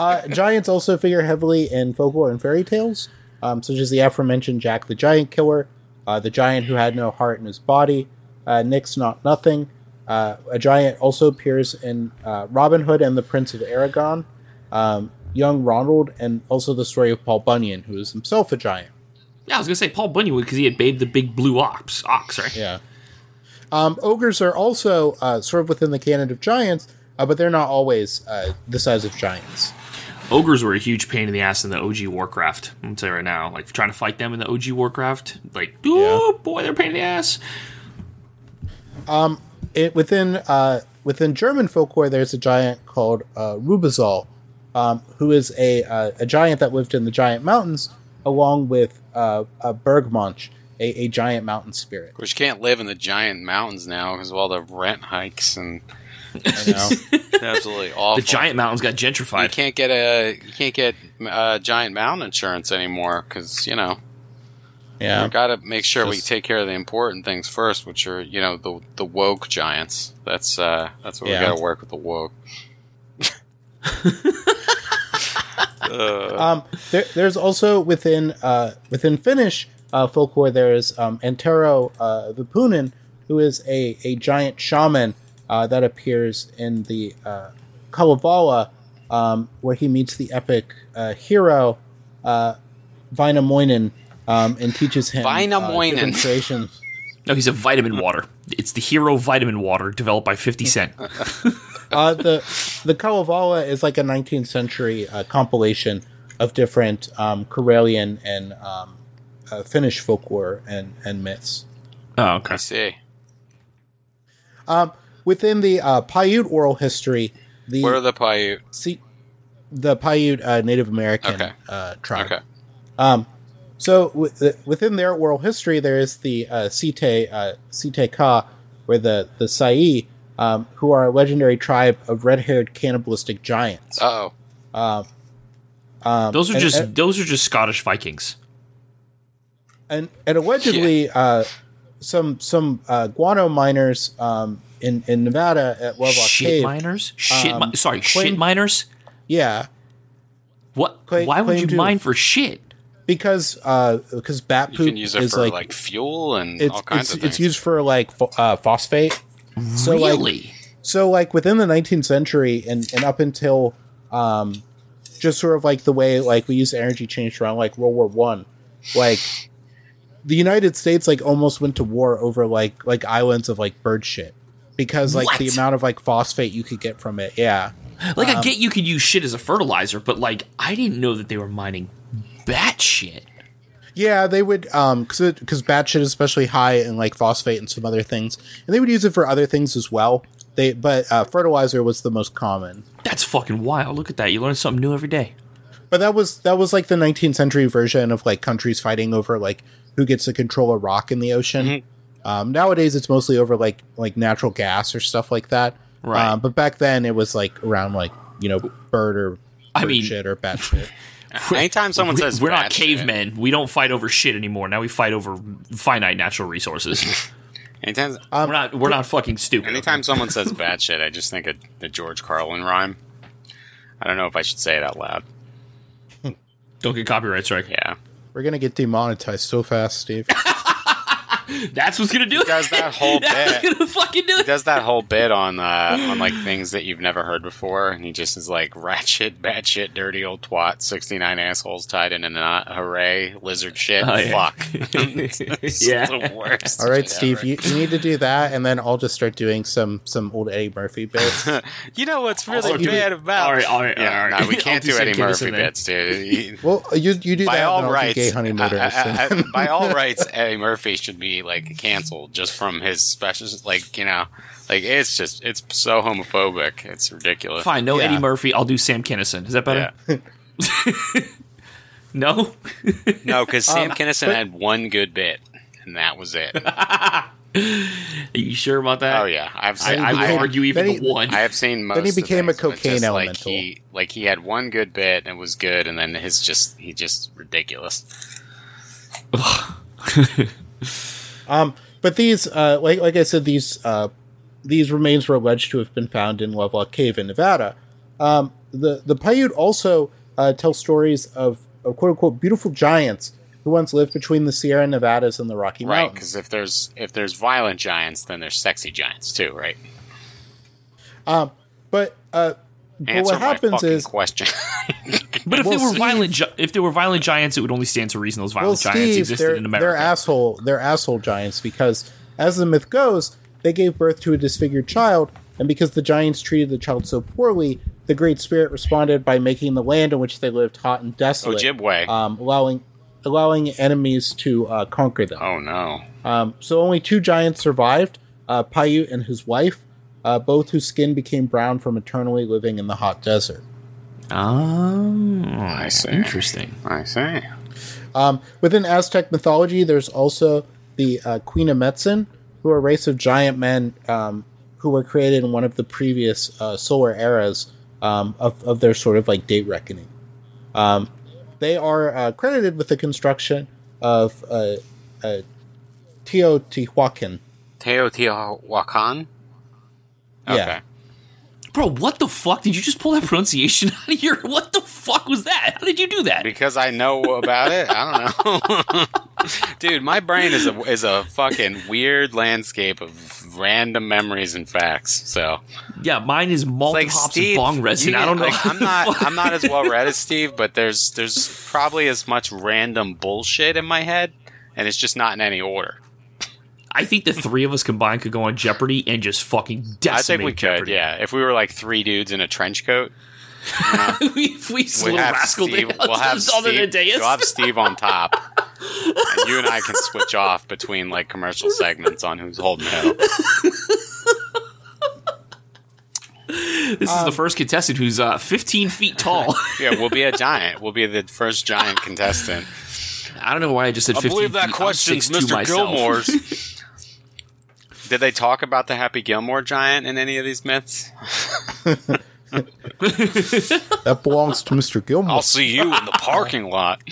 uh, giants also figure heavily in folklore and fairy tales, um, such as the aforementioned Jack the Giant Killer, uh, the giant who had no heart in his body, uh, Nix Nought Nothing, Uh, a giant also appears in uh, Robin Hood and the Prince of Aragon, um, Young Ronald, and also the story of Paul Bunyan, who is himself a giant. Yeah, I was gonna say Paul Bunyan because he had Babe the Big Blue Ox, ox, right? Yeah. Um, ogres are also uh, sort of within the canon of giants, uh, but they're not always uh, the size of giants. Ogres were a huge pain in the ass in the OG Warcraft. I'm gonna tell you right now, like trying to fight them in the OG Warcraft, like oh boy, they're a pain in the ass. It, within uh, within German folklore, there's a giant called uh, Rübezahl, um, who is a uh, a giant that lived in the giant mountains, along with uh, a Bergmonch, a, a giant mountain spirit. Of course, you can't live in the giant mountains now because of all the rent hikes and I know. absolutely awful. The giant mountains got gentrified. You can't get a you can't get uh, giant mountain insurance anymore because you know yeah. we got to make sure we take care of the important things first, which are you know the the woke giants. That's uh that's what Yeah. we got to work with the woke. uh, Um, there, there's also within uh, within Finnish uh, folklore there is um, Antero uh, Vipunen, who is a, a giant shaman uh, that appears in the uh, Kalevala, um, where he meets the epic uh, hero uh, Vainamoinen um, and teaches him uh, Vainamoinen. different creations. No, he's a vitamin water. It's the hero vitamin water developed by 50 Cent. Uh, the the Kalevala is like a 19th century uh, compilation of different um, Karelian and um, uh, Finnish folklore and, and myths. Oh, okay. I see. Um, within the uh, Paiute oral history, the What are the Paiute? see, the Paiute uh, Native American Okay. uh, tribe. Okay. Um, so w- within their oral history, there is the uh, Site uh, Site Ka, where the the Sai, um, who are a legendary tribe of red-haired cannibalistic giants. Uh oh. Um, um, Those are and- just and, those are just Scottish Vikings. and, and allegedly uh, some some uh, guano miners um, in in Nevada at Lovelock Shit Cave. miners? Shit um, mi- sorry, claim- shit miners? Yeah, What Claim- why would you to- mine for shit? Because uh, because bat You poop can use it is for like, like, fuel and it's all kinds it's, of things. it's used for like pho- uh, phosphate. So like really? so like within the 19th century and and up until um just sort of like the way like we use energy changed around like World War One, like the United States like almost went to war over like like islands of like bird shit because like the amount of like phosphate you could get from it. Yeah. Like um, I get you could use shit as a fertilizer, but like I didn't know that they were mining bat shit. Yeah, they would um cuz cuz bat shit is especially high in like phosphate and some other things. And they would use it for other things as well. They but uh, fertilizer was the most common. That's fucking wild. Look at that. You learn something new every day. But that was that was like the 19th century version of like countries fighting over like who gets to control a rock in the ocean. Mm-hmm. Um, nowadays, it's mostly over like like natural gas or stuff like that. Right. Um, but back then, it was like around like you know bird or I mean- shit or bat shit. Anytime someone We, says we're not bad shit- cavemen. We don't fight over shit anymore. Now we fight over finite natural resources. anytime, Um, we're not we're not fucking stupid. anytime someone says bad shit, I just think of the George Carlin rhyme. I don't know if I should say it out loud. Don't get copyright strike. Yeah. We're gonna get demonetized so fast, Steve. That's what's gonna do it. does that whole That's bit. gonna fucking do He does that whole bit on uh, on like things that you've never heard before, and he just is like ratchet, shit, bad shit, dirty old twat, sixty nine assholes tied in a knot, hooray, lizard shit, Oh, yeah. fuck. Yeah. the worst. All right, Steve, ever. you, you need to do that, and then I'll just start doing some some old Eddie Murphy bits. You know what's really Also, bad it- about? all right, all right, yeah, all right. No, we can't do do some Eddie Murphy bits, dude. Well, you you do by that, all and I'll do rights, gay honey I- motorist. I- I- by all rights, Eddie Murphy should be like canceled just from his specials. like you know, like it's just it's so homophobic. It's ridiculous. Fine, no Yeah. Eddie Murphy. I'll do Sam Kinison. Is that better? Yeah. No. No, because Sam Um, Kinison but- had one good bit, and that was it. Are you sure about that? Oh yeah, I've seen. I would I, argue even he- the one. I have seen most. Then he of became a things, and it's cocaine just elemental. Like he, like he had one good bit and it was good, and then his just he just ridiculous. Um, but these, uh, like like I said, these uh, these remains were alleged to have been found in Lovelock Cave in Nevada. Um, the the Paiute also uh, tell stories of, of quote unquote beautiful giants who once lived between the Sierra Nevadas and the Rocky Mountains. Right, because if there's if there's violent giants, then there's sexy giants too, right? Um, but uh, but what happens is question. But if Well, they were Steve- violent, gi- if they were violent giants, it would only stand to reason those well, violent giants Steve, existed they're, in America. they're asshole. They're asshole giants because, as the myth goes, they gave birth to a disfigured child, and because the giants treated the child so poorly, the Great Spirit responded by making the land in which they lived hot and desolate, Ojibwe. um, allowing allowing enemies to uh, conquer them. oh no. Um, so only two giants survived: uh, Paiute and his wife, uh, both whose skin became brown from eternally living in the hot desert. Oh, I see. Interesting. I see. Um, within Aztec mythology, there's also the uh, Quinametzin, who are a race of giant men um, who were created in one of the previous uh, solar eras um, of, of their sort of like date reckoning. Um, they are uh, credited with the construction of uh, uh, Teotihuacan. Teotihuacan. Yeah. Bro, what the fuck? Did you just pull that pronunciation out of here? What the fuck was that? How did you do that? Because I know about it. I don't know. Dude, my brain is a is a fucking weird landscape of random memories and facts. So Yeah, mine is malt like hops Steve, and bong resin. I don't know. Like, I'm not I'm not as well read as Steve, but there's there's probably as much random bullshit in my head, and it's just not in any order. I think the three of us combined could go on Jeopardy and just fucking decimate I think we could, Jeopardy. yeah. If we were like three dudes in a trench coat, if we we'd little have rascal Steve. day We'll have on the Steve. dais. We'll have Steve on top, and you and I can switch off between like commercial segments on who's holding who. This is the first contestant who's uh, 15 feet tall. Yeah, we'll be a giant. We'll be the first giant contestant. I don't know why I just said 15 feet. I'm 6'2" myself. Did they talk about the Happy Gilmore giant in any of these myths? That belongs to Mr. Gilmore. I'll see you in the parking lot.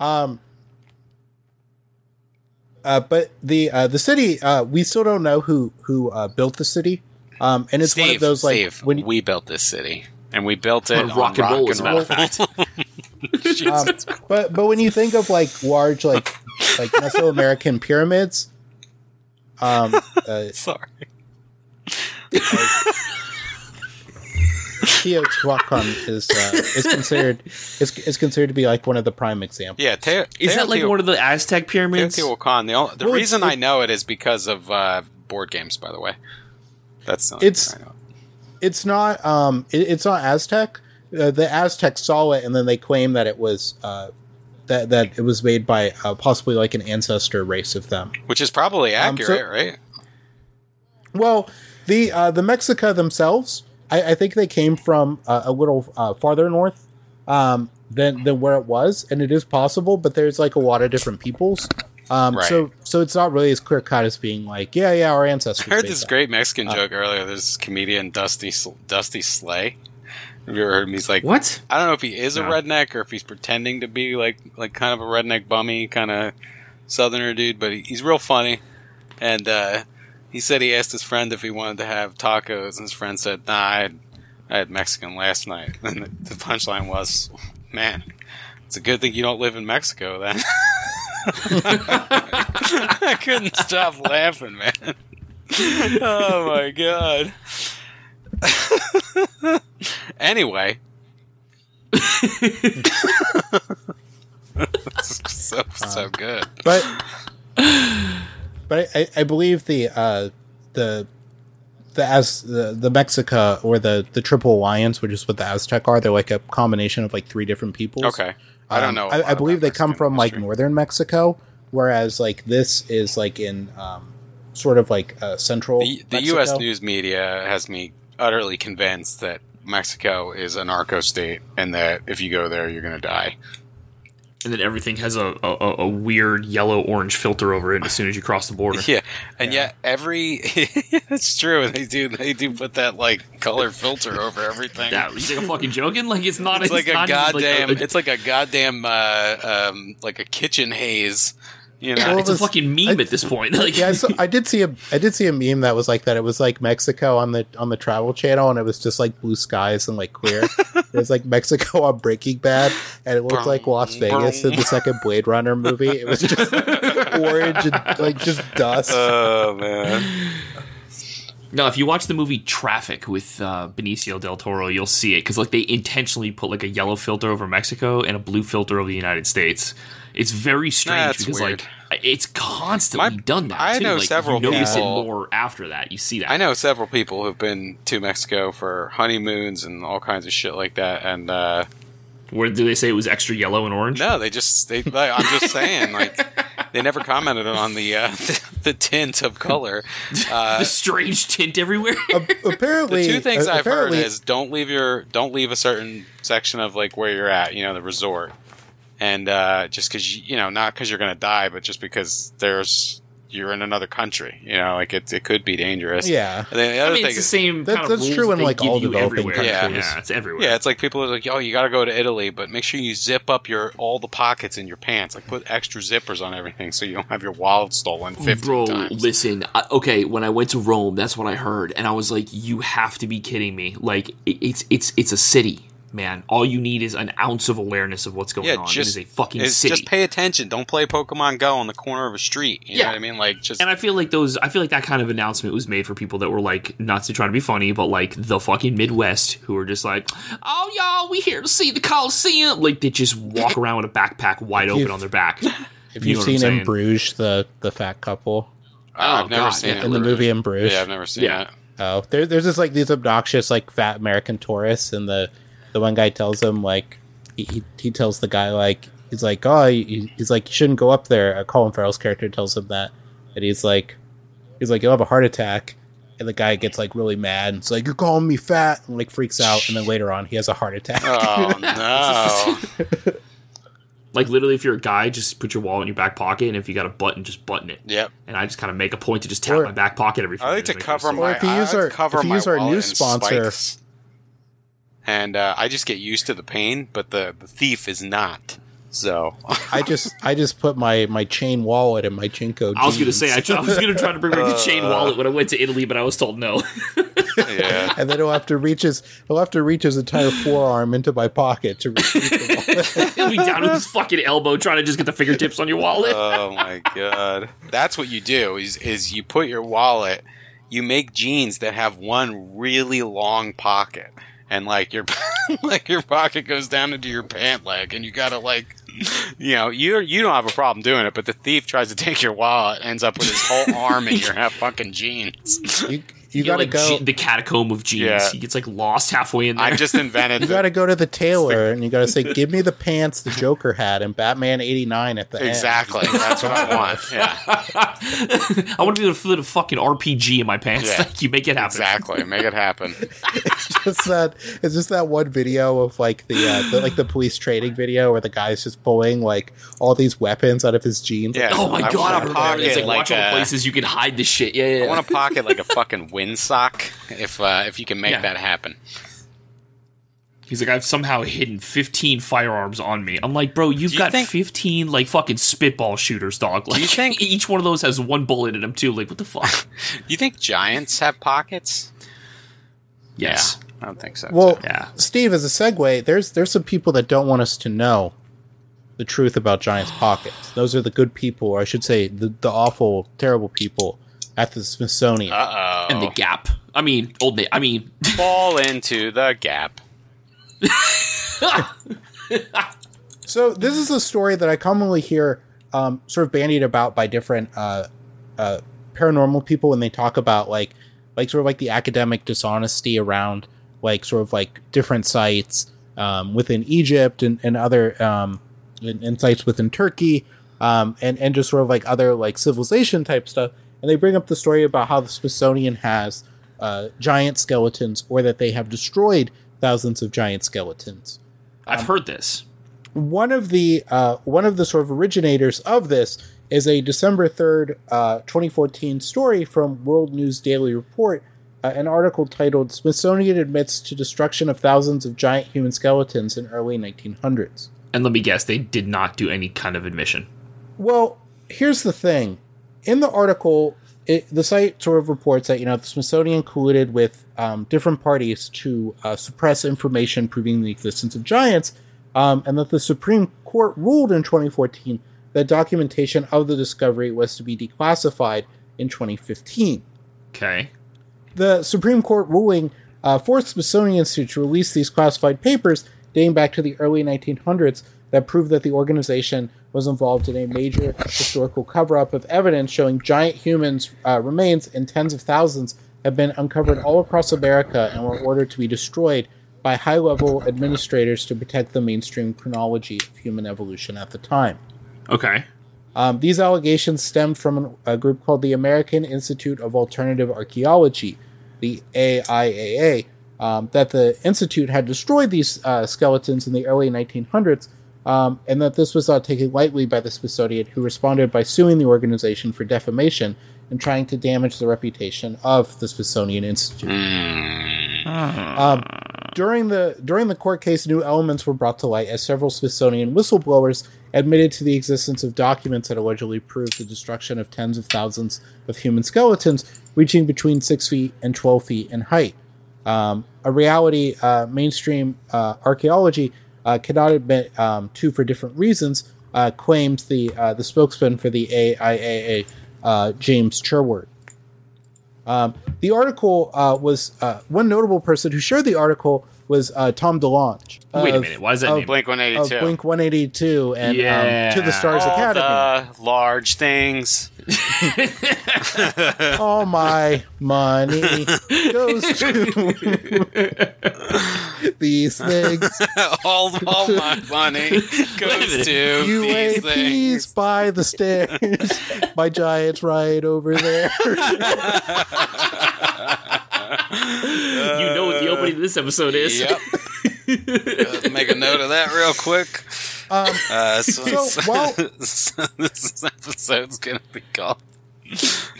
um, Uh, but the uh, the city, uh, we still don't know who who uh, built the city, um, and it's Steve, one of those like Steve, when you, we built this city, and we built it On on rock and roll, as a matter of fact. um, but but when you think of like large like like Mesoamerican pyramids, um, uh, Sorry. Teotihuacan is uh, is considered is, is considered to be like one of the prime examples. Yeah, Teo- Is that like Teotihua- one of the Aztec pyramids? Teotihuacan? The, only, the Well, reason I know it is because of uh, board games. By the way, that's the only It's- reason I know. It's not um, it, it's not Aztec. Uh, the Aztecs saw it and then they claim that it was uh, that that it was made by uh, possibly like an ancestor race of them. which is probably Um, so- accurate, right? Well, the uh, the Mexica themselves, I, I think they came from uh, a little uh, farther north um, than than where it was, and it is possible. But there's like a lot of different peoples, um, Right. so so it's not really as clear cut as being like, yeah, yeah, our ancestors. I heard this great Mexican Uh, joke earlier. There's this comedian Dusty Dusty Slay. Have you ever heard him? He's like, What? I don't know if he is a redneck or if he's pretending to be like like kind of a redneck bummy kind of southerner dude, but he, he's real funny. And uh, he said he asked his friend if he wanted to have tacos, and his friend said, "Nah, I had, I had Mexican last night." And the, the punchline was, "Man, it's a good thing you don't live in Mexico, then." I couldn't stop laughing, man. oh my god. Anyway. so so good. but but I, I believe the uh, the the as the, the Mexica or the the Triple Alliance, which is what the Aztec are, they're like a combination of like three different peoples. Okay. I don't Um, know. a I, I believe they come Mexican from like northern Mexico, whereas like this is like in um, sort of like uh, central. the, the U.S. news media has me utterly convinced that Mexico is a narco state, and that if you go there, you're going to die. And then everything has a, a, a weird yellow orange filter over it as soon as you cross the border. Yeah, and yet every it's true. They do they do put that like color filter over everything. That, you think I'm fucking joking? Like it's not. it's like a not even, like, goddamn. a- it's like a goddamn. Uh, um, like a kitchen haze. You know. yeah, Well, it's a fucking meme I- at this point. Like, yeah, I, I did see a I did see a meme that was like that. It was like Mexico on the on the Travel Channel, and it was just like blue skies and like queer. it was like Mexico on Breaking Bad, and it looked like Las Vegas in the second Blade Runner movie. It was just orange and like just dust. Oh man. No, if you watch the movie Traffic with uh, Benicio del Toro, you'll see it because like they intentionally put like a yellow filter over Mexico and a blue filter over the United States. It's very strange That's because weird. like it's constantly My- done that. I too. know like, several you notice people- it more after that. You see that. I know several people who've been to Mexico for honeymoons and all kinds of shit like that, and uh, Where do they say it was extra yellow and orange? no, they just they. Like, I'm just saying, like they never commented on the uh, the, tint of color. Uh, the strange tint everywhere. A- apparently, the two things uh, I've heard is don't leave your don't leave a certain section of like where you're at, you know, the resort, and uh, just because you, you know, not because you're gonna die, but just because there's you're in another country, you know, like it it could be dangerous. yeah. And then the I mean, thing it's the same. That- kind that's rules true in, like, all you developing everywhere. countries. Yeah, it's everywhere. yeah, it's like people are like, oh, you got to go to Italy, but make sure you zip up your all the pockets in your pants, like put extra zippers on everything, so you don't have your wallet stolen fifty Bro, times. listen. I, okay, when I went to Rome, that's what I heard, and I was like, "You have to be kidding me!" Like, it, it's it's it's a city, man. All you need is an ounce of awareness of what's going yeah, on. just it is a fucking it's- city. Just pay attention. Don't play Pokemon Go on the corner of a street. You Yeah. know what I mean? Like just and I feel like those, I feel like that kind of announcement was made for people that were like, not to try to be funny, but like the fucking Midwest who were just like, oh y'all, we here to see the Coliseum. Like they just walk around with a backpack wide open on their back. Have You you've know seen in? Bruges, the the fat couple Oh, I've Oh, never God, seen yeah. it in the movie in Bruges. Yeah, I've never seen Yeah. it. Oh, there, there's just like these obnoxious like fat American tourists, and the the one guy tells him like he, he, he tells the guy like he's like oh he, he's like you shouldn't go up there. Uh, Colin Farrell's character tells him that, and he's like he's like you'll have a heart attack, and the guy gets like really mad. And it's like you're calling me fat, and like freaks out, and then later on he has a heart attack. Oh no! Like literally, if you're a guy, just put your wallet in your back pocket, and if you got a button, just button it. yep. And I just kind of make a point to just tap Or- my back pocket every. few I like to cover make my. Or if you use our- cover if you my use our new sponsor- spikes. And uh, I just get used to the pain, but the, the thief is not. So I just I just put my my chain wallet in my JNCO. I was gonna say I, I was gonna try to bring back the chain Uh. wallet when I went to Italy, but I was told no. yeah, and then he'll have to reach his he'll have to reach his entire forearm into my pocket to retrieve the wallet. He'll be down with his fucking elbow trying to just get the fingertips on your wallet. oh my god, that's what you do. Is is you put your wallet, you make jeans that have one really long pocket. And like your like your pocket goes down into your pant leg, and you gotta like, you know, you you don't have a problem doing it, but the thief tries to take your wallet, ends up with his whole arm in your half fucking jeans. You you You gotta like, go. je- the catacomb of jeans. Yeah. He gets like lost halfway in there. I just invented. You the- got to go to the tailor and you got to say, "Give me the pants the Joker had in Batman '89 at the end." Exactly. That's what I want. Yeah, I want to be able to fit a fucking RPG in my pants. Yeah. Thank you. Make it happen. exactly. Make it happen. It's just that it's just that one video of like the, uh, the like the police training video where the guy's just pulling like all these weapons out of his jeans. Yeah. Oh my I god! want I a remember pocket. It's like, like watch all the places you can hide this shit. Yeah, yeah. I yeah. want a pocket like a fucking windsock. If uh, if you can make Yeah. that happen. He's like, I've somehow hidden 15 firearms on me. I'm like, bro, you've you got think- 15 like fucking spitball shooters, dog. Like, you think- each one of those has one bullet in them too? Like, what the fuck? You think giants have pockets? yes. Yeah, I don't think so. Well, Yeah. Steve, as a segue, there's there's some people that don't want us to know the truth about Giants' pockets. Those are the good people, or I should say, the the awful, terrible people at the Smithsonian. uh oh. And the gap. I mean, old. Na- I mean, fall into the gap. So this is a story that I commonly hear um, sort of bandied about by different uh, uh, paranormal people when they talk about like like sort of like the academic dishonesty around like sort of like different sites um, within Egypt and, and other um, and, and sites within Turkey um, and and just sort of like other like civilization type stuff. And they bring up the story about how the Smithsonian has uh, giant skeletons or that they have destroyed thousands of giant skeletons I've heard this. one of the uh, one of the sort of originators of this is a December third, uh, twenty fourteen story from World News Daily Report, uh, an article titled "Smithsonian admits to destruction of thousands of giant human skeletons in early nineteen hundreds." And let me guess, they did not do any kind of admission. Well, here's the thing. In the article, it, the site sort of reports that you know the Smithsonian colluded with um, different parties to uh, suppress information proving the existence of giants, um, and that the Supreme Court ruled in 2014 that documentation of the discovery was to be declassified in 2015. Okay. the Supreme Court ruling uh, forced Smithsonian Institute to release these classified papers dating back to the early 1900s that proved that the organization was involved in a major historical cover up of evidence showing giant humans' uh, remains in tens of thousands have been uncovered all across America and were ordered to be destroyed by high level administrators to protect the mainstream chronology of human evolution at the time. Okay. Um, these allegations stem from an, a group called the American Institute of Alternative Archaeology, the AIAA, um, that the institute had destroyed these uh, skeletons in the early 1900s, um, and that this was not taken lightly by the Smithsonian, who responded by suing the organization for defamation and trying to damage the reputation of the Smithsonian Institute. Um, during the during the court case, new elements were brought to light as several Smithsonian whistleblowers admitted to the existence of documents that allegedly proved the destruction of tens of thousands of human skeletons, reaching between six feet and twelve feet in height. Um, a reality uh, mainstream uh, archaeology uh, cannot admit um, for different reasons. Uh, claims the uh, the spokesman for the AIAA, uh, James Sherwood. Um, the article uh, was uh, one notable person who shared the article was uh, Tom DeLonge. Wait a minute. Why is that of name? Blink 182. Blink 182 and Yeah. um, To the Stars All Academy. the large things. All my money goes to these things. all, all my money goes to these UAPs things. by the stairs. my giant's right over there. you know what the opening of this episode is. Yep. Make a note of that real quick. Um, Uh, so, So, while- this episode's gonna be called.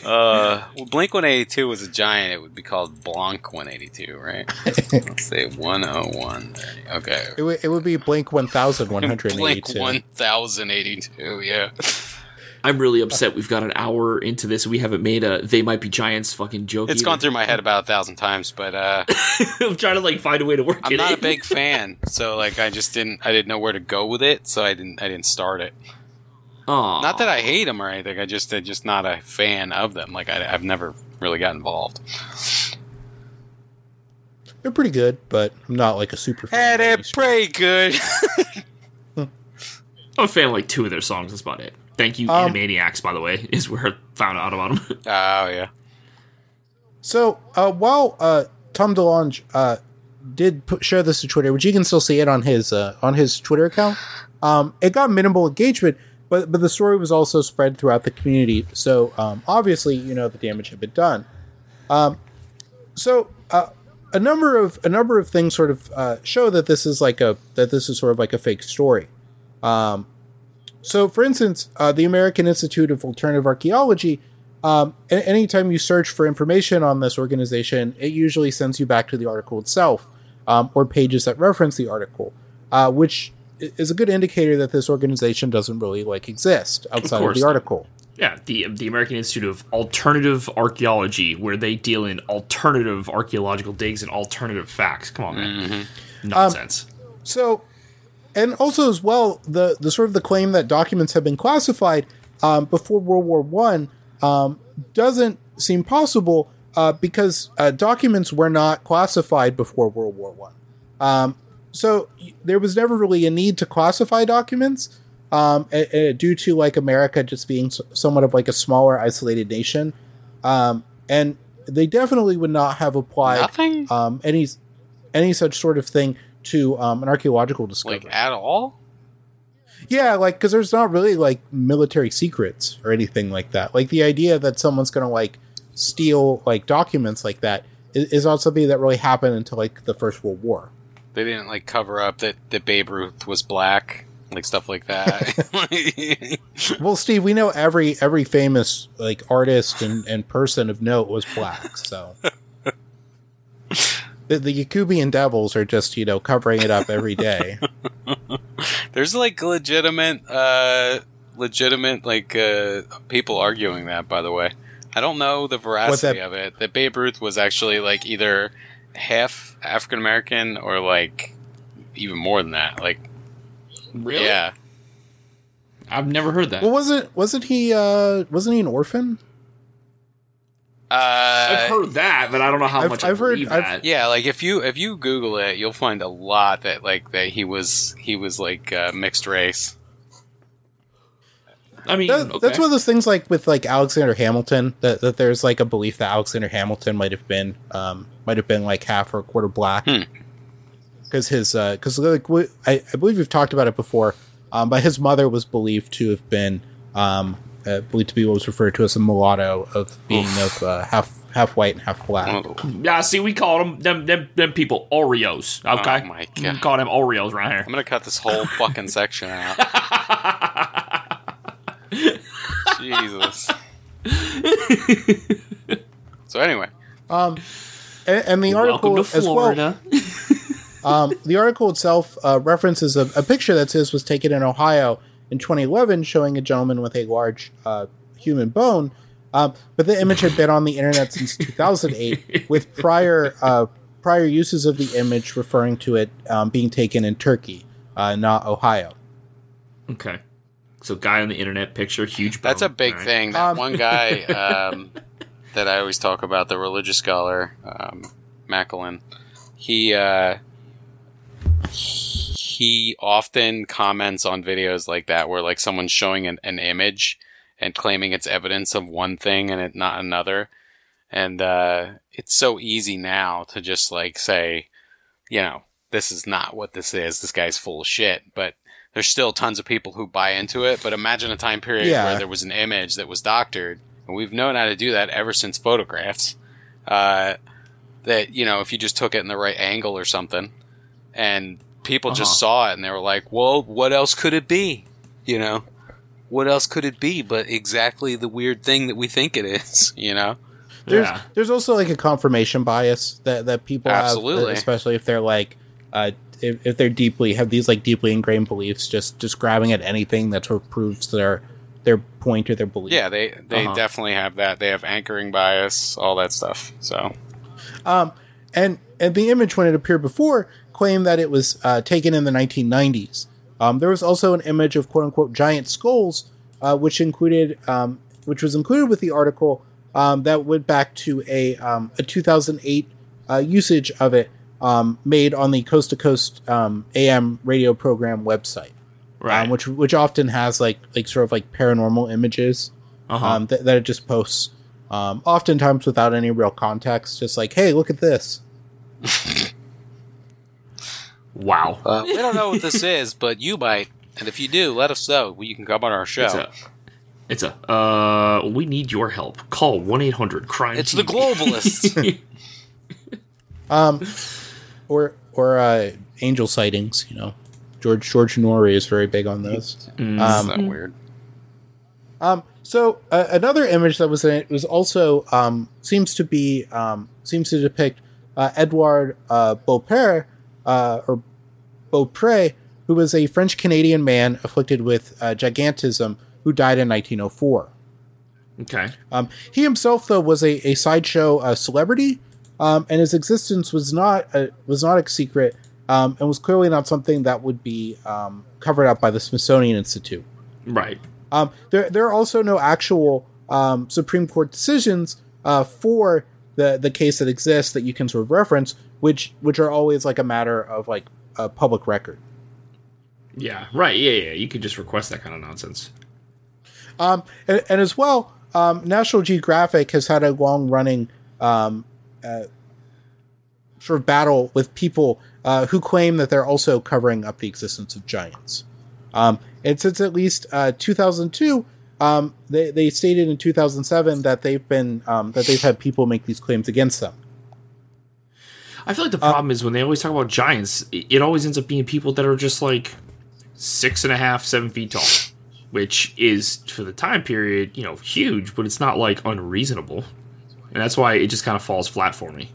Uh, well, Blink 182 was a giant. It would be called Blanc 182, right? Let's say 101. Okay. it, would, it would be Blink Blink 1182. 1082, yeah. I'm really upset. We've got an hour into this. We haven't made a "They Might Be Giants" fucking joke. It's either. gone through my head about a thousand times, but uh, I'm trying to like find a way to work I'm it not in. a big fan. So like, I just didn't. I didn't know where to go with it, so I didn't. I didn't start it. Aw. Not that I hate them or anything. I just, I'm just not a fan of them. Like I, I've never really got involved. They're pretty good, but I'm not like a super fan. Had it pretty good. I'm a fan of like two of their songs. That's about it. Thank you, Um, Animaniacs. By the way, is where I found out about them. oh yeah. So uh, while uh, Tom DeLonge uh, did put, share this to Twitter, which you can still see it on his uh, on his Twitter account, um, it got minimal engagement, but but the story was also spread throughout the community. So um, obviously, you know, the damage had been done. Um, so uh, a number of a number of things sort of uh, show that this is like a that this is sort of like a fake story. Um, so, for instance, uh, the American Institute of Alternative Archaeology um, a- anytime you search for information on this organization, it usually sends you back to the article itself um, or pages that reference the article, uh, which is a good indicator that this organization doesn't really like exist outside of, course the article. yeah, the the American Institute of Alternative Archaeology, where they deal in alternative archaeological digs and alternative facts. Come on, man, nonsense. So, and also as well, the the sort of the claim that documents have been classified um, before World War One um, doesn't seem possible uh, because uh, documents were not classified before World War One. Um, so there was never really a need to classify documents um, a- a- due to like America just being s- somewhat of like a smaller, isolated nation, um, and they definitely would not have applied um, any any such sort of thing to um, an archaeological discovery. like at all. yeah, like because there's not really like military secrets or anything like that. Like the idea that someone's gonna like steal like documents like that is, is not something that really happened until like the First World War. They didn't like cover up that that Babe Ruth was black, like stuff like that. Well, Steve, we know every every famous like artist and, and person of note was black, so. The, the Yakubian devils are just, you know, covering it up every day. There's like legitimate, uh, legitimate like uh, people arguing that. By the way, I don't know the veracity that- of it. That Babe Ruth was actually like either half African American or like even more than that. Like, Really? yeah, I've never heard that. Well, wasn't wasn't he uh wasn't he an orphan? I've heard that, but I don't know how I've- much I've I heard- believe I've- that. Yeah, like if you if you Google it, you'll find a lot that like that he was he was like uh, mixed race. I mean, That, okay. That's one of those things like with like Alexander Hamilton that, that there's like a belief that Alexander Hamilton might have been um, might have been like half or a quarter black Hmm. because his because like we, I, I believe we've talked about it before, um, but his mother was believed to have been um, uh, believed to be what was referred to as a mulatto of being of uh, half half white and half black. Yeah, see, we call them them them, them people Oreos. Okay, Oh my We God. call them Oreos right here. I'm gonna cut this whole fucking section out. Jesus. so anyway, Um, and, and the article Welcome to as well. Um, the article itself uh, references a, a picture that says was taken in Ohio in 2011, showing a gentleman with a large uh, human bone. Um, but the image had been on the internet since 2008, with prior uh, prior uses of the image referring to it um, being taken in Turkey, uh, not Ohio. okay, so guy on the internet picture, huge. that's a big All right. thing. That Um, one guy um, that I always talk about, the religious scholar um, Macklin, he uh, he often comments on videos like that where like someone's showing an, an image and claiming it's evidence of one thing and it not another. And uh, it's so easy now to just like say, you know, this is not what this is. This guy's full of shit. But there's still tons of people who buy into it. But imagine a time period Yeah. where there was an image that was doctored, and we've known how to do that ever since photographs. Uh, that you know, if you just took it in the right angle or something, and people just Uh-huh. saw it and they were like, "Well, what else could it be?" You know, what else could it be but exactly the weird thing that we think it is? You know. There's Yeah. there's also like a confirmation bias that that people Absolutely. have, especially if they're like uh, if, if they're deeply have these like deeply ingrained beliefs, just just grabbing at anything that sort of proves their their point or their belief. Yeah, they they Uh-huh. definitely have that. They have anchoring bias, all that stuff. So Um, and and the image when it appeared before claimed that it was uh, taken in the 1990s. Um, there was also an image of quote unquote giant skulls, uh, which included um, which was included with the article um, that went back to a um, a 2008 uh, usage of it um, made on the Coast to Coast um, AM radio program website, right. um, which which often has like like sort of like paranormal images uh-huh. um, that, that it just posts, um, oftentimes without any real context, just like, hey, look at this. wow. uh, we don't know what this is, but you might. And if you do, let us know. Well, You can come on our show. It's a. It's a. Uh, we need your help. Call one eight hundred crime. It's the globalists. Um, or or uh, angel sightings. You know, George George Noory is very big on those. Mm. Um, Isn't that weird? Um, so uh, another image that was in it was also um, seems to be um, seems to depict uh, Edouard uh, Beaupre uh, or Beaupre, who was a French Canadian man afflicted with uh, gigantism who died in 1904. okay. Um, he himself, though, was a, a sideshow uh, celebrity, um, and his existence was not a, was not a secret, um, and was clearly not something that would be um, covered up by the Smithsonian Institute. Right. Um, there, there are also no actual um, Supreme Court decisions uh, for the the case that exists that you can sort of reference, which which are always like a matter of like a public record. Yeah. Right. Yeah. Yeah. You could just request that kind of nonsense. Um, and, and as well, um, National Geographic has had a long running um, uh, sort of battle with people uh, who claim that they're also covering up the existence of giants. Um, and since at least uh, 2002, um, they, they stated in 2007 that they've been um, that they've had people make these claims against them. I feel like the problem is when they always talk about giants, it, it always ends up being people that are just like six and a half, seven feet tall, which is for the time period, you know, huge, but it's not like unreasonable, and that's why it just kind of falls flat for me.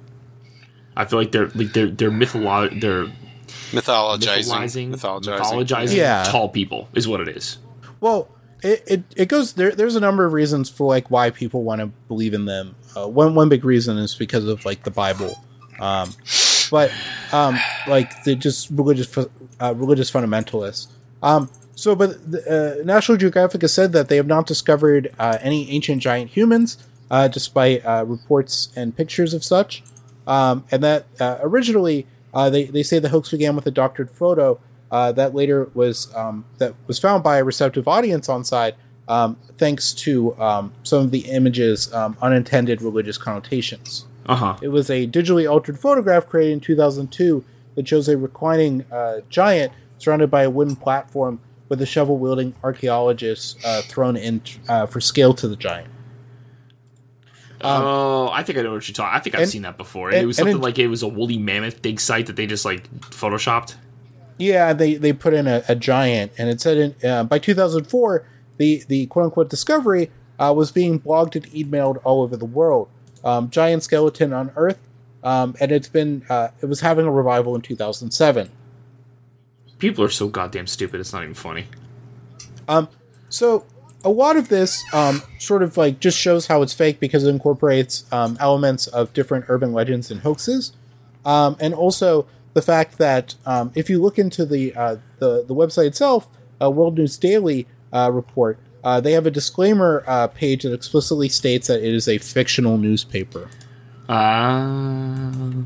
I feel like they're like they're they're mytholo- they're Mythologizing. mythologizing, Mythologizing. mythologizing Yeah. tall people is what it is. Well, it, it, it goes there. There's a number of reasons for like why people want to believe in them. Uh, one one big reason is because of like the Bible, um, but um, like the just religious uh, religious fundamentalists. Um, so, but the, uh, National Geographic has said that they have not discovered uh, any ancient giant humans, uh, despite uh, reports and pictures of such. Um, and that uh, originally they, they say the hoax began with a doctored photo that later was um, that was found by a receptive audience on site, um, thanks to um, some of the images' um, unintended religious connotations. Uh huh. It was a digitally altered photograph created in 2002 that shows a reclining uh, giant surrounded by a wooden platform with a shovel wielding archaeologist uh, thrown in uh, for scale to the giant. Um, oh, I think I know what you're talking. I think I've and- seen that before. And, it was something it- like it was a woolly mammoth dig site that they just like photoshopped. Yeah, they, they put in a, a giant, and it said in, uh, by 2004, the, the quote unquote discovery uh, was being blogged and emailed all over the world. Um, giant skeleton on Earth, um, and it's been uh, it was having a revival in 2007. People are so goddamn stupid. It's not even funny. Um, so a lot of this um, sort of like just shows how it's fake because it incorporates um, elements of different urban legends and hoaxes, um, and also the fact that um, if you look into the uh, the the website itself, uh, World News Daily uh, report, uh, they have a disclaimer uh, page that explicitly states that it is a fictional newspaper. Uh,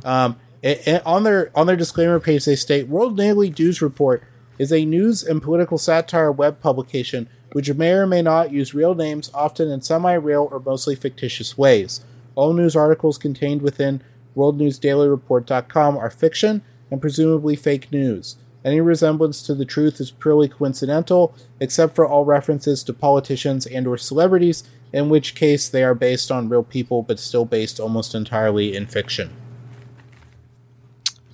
Um, a- a- on their on their disclaimer page, they state World Daily News Report is a news and political satire web publication which may or may not use real names, often in semi-real or mostly fictitious ways. All news articles contained within WorldNewsDailyReport.com are fiction and presumably fake news. Any resemblance to the truth is purely coincidental, except for all references to politicians and or celebrities, in which case they are based on real people but still based almost entirely in fiction.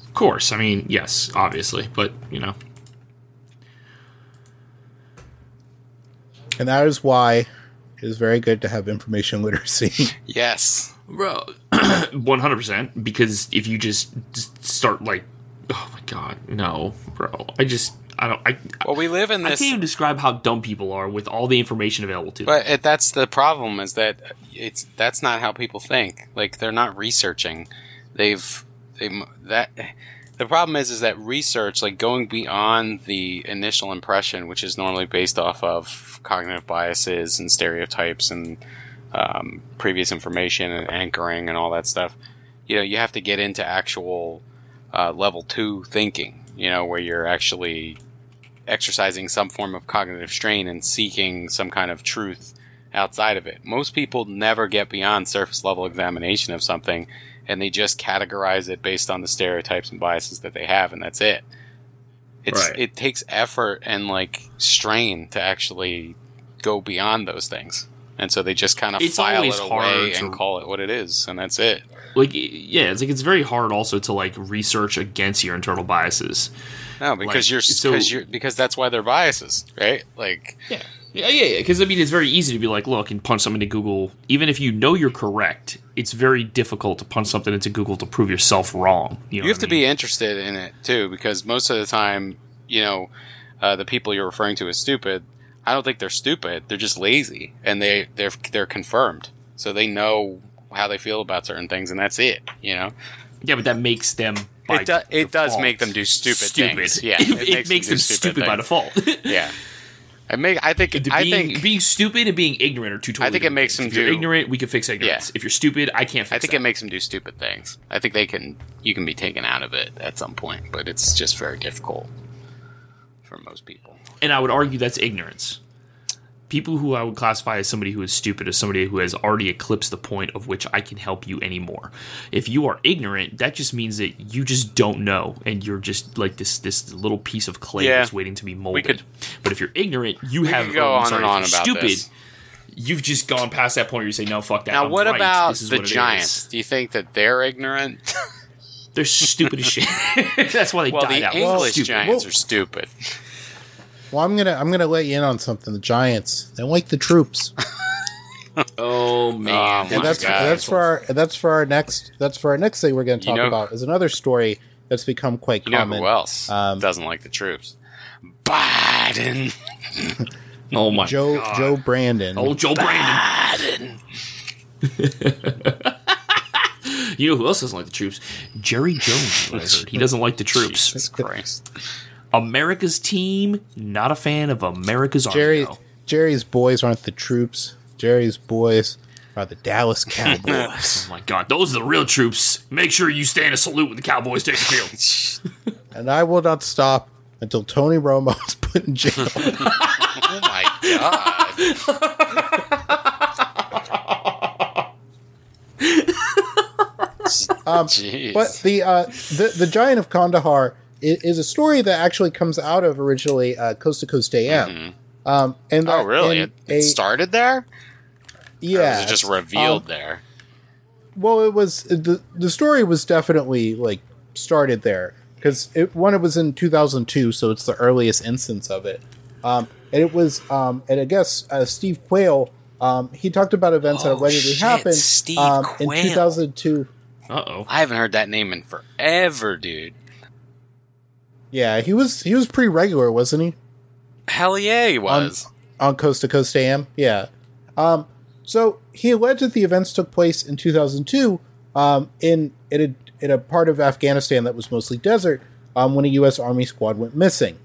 of course. I mean, yes, obviously, but you know, And that is why it is very good to have information literacy. Yes. bro, one hundred percent. Because if you just, just start like, oh my god, no, bro. I just, I don't, I, Well, we live in this. I can't even describe how dumb people are with all the information available to them. But it, that's the problem is that it's that's not how people think. Like they're not researching. They've they that the problem is is that research like going beyond the initial impression, which is normally based off of cognitive biases and stereotypes and um, previous information and anchoring and all that stuff. You know, you have to get into actual uh, level two thinking. You know, where you're actually exercising some form of cognitive strain and seeking some kind of truth outside of it. Most people never get beyond surface level examination of something and they just categorize it based on the stereotypes and biases that they have and that's it. It's Right. it takes effort and like strain to actually go beyond those things. And so they just kind of It's file always it hard away to- and call it what it is and that's it. Like, yeah, it's like it's very hard also to like research against your internal biases. No, because Like, you're so- because you're because that's why they're biases, right? Like Yeah. Yeah, yeah, yeah. Because I mean, it's very easy to be like, look, and punch something into Google. Even if you know you're correct, it's very difficult to punch something into Google to prove yourself wrong. You, know you have to I mean? be interested in it too because most of the time you know uh, the people you're referring to as stupid i don't think they're stupid they're just lazy and they they're they're confirmed so they know how they feel about certain things and that's it you know Yeah, but that makes them. By It do- it does make them do stupid things. Yeah, it, it makes, makes them them stupid, stupid by default. yeah i make i think The i being, think being stupid and being ignorant are two totally I think it makes things. them If you're do- ignorant, we can fix ignorance. Yeah. If you're stupid, I can't fix it. i think that. it makes them do stupid things i think they can you can be taken out of it at some point but it's just very difficult for most people and I would argue that's ignorance. People who I would classify as somebody who is stupid is somebody who has already eclipsed the point of which I can help you anymore. If you are ignorant, that just means that you just don't know, and you're just like this this little piece of clay Yeah. that's waiting to be molded. could- but if you're ignorant, you have go oh, on sorry, and on about stupid. this. You've just gone past that point where you say no, fuck that. now I'm what right. about the what it is." giants do you think that they're ignorant They're stupid as shit. that's why they well died the out. english Stupid. giants Well- are stupid well, I'm gonna I'm gonna let you in on something. The Giants they don't like the troops. Oh man, Oh, and that's God. that's for our that's for our next that's for our next thing we're going to You talk know- about is another story that's become quite You know common. who else Um, doesn't like the troops? Biden. oh my Joe God. Joe Joe Brandon. Oh, Joe Brandon. Biden. You know who else doesn't like the troops? Jerry Jones. I heard. He doesn't like the troops. Jesus Christ. America's team, not a fan of America's Jerry army. though. Jerry's boys aren't the troops. Jerry's boys are the Dallas Cowboys. Oh my god, those are the real troops. Make sure you stand a salute when the Cowboys take the field. and I will not stop until Tony Romo is put in jail. Oh my god. Um, But the uh, the the Giant of Kandahar is, is a story that actually comes out of originally uh, Coast to Coast AM. Um, and oh really? in It, it started there? Yeah, was it just um, revealed there? well, it was the the story was definitely like started there because it one it was in 2002, so it's the earliest instance of it. Um, and it was um, and I guess uh, Steve Quayle um, he talked about events that Oh, already shit, happened Steve um, in 2002. Uh oh. I haven't heard that name in forever, dude. Yeah, he was he was pretty regular, wasn't he? Hell yeah, he was. on Coast to Coast AM. Yeah. Um, so he alleged that the events took place in 2002 um, in in a, in a part of Afghanistan that was mostly desert um, when a U.S. Army squad went missing.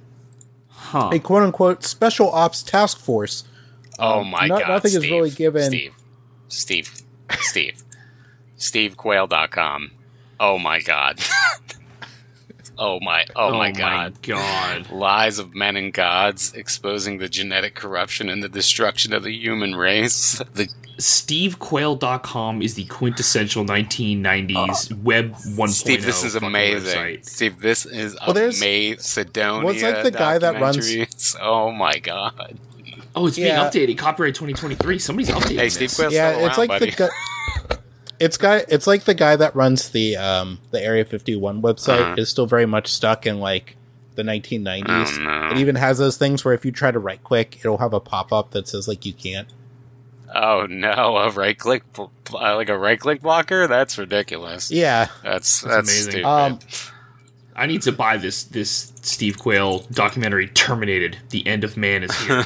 Huh. A quote unquote special ops task force. oh um, my god. nothing is really given- Steve. Steve. Steve. SteveQuayle.com. Oh my god. Oh, oh my oh, my god. god. Lies of men and gods, exposing the genetic corruption and the destruction of the human race. The SteveQuayle.com is the quintessential 1990s web 1.0. Steve, this is amazing. website. Steve, this is Well, there's- amazing. Sidonia. Well, it's like the guy that runs- Oh my god. Oh, it's being updated. Copyright 2023. Somebody's updating Hey, this. Steve Quayle's yeah, still it's like buddy. the guy. It's guy. It's like the guy that runs the um, the Area 51 website Uh-huh. is still very much stuck in like the 1990s. Oh, no. It even has those things where if you try to right click, it'll have a pop up that says like you can't. Oh no, a right click, uh, like a right click blocker? That's ridiculous. Yeah, That's that's, amazing. stupid. Um, I need to buy this this Steve Quayle documentary. Terminated. The end of man is here.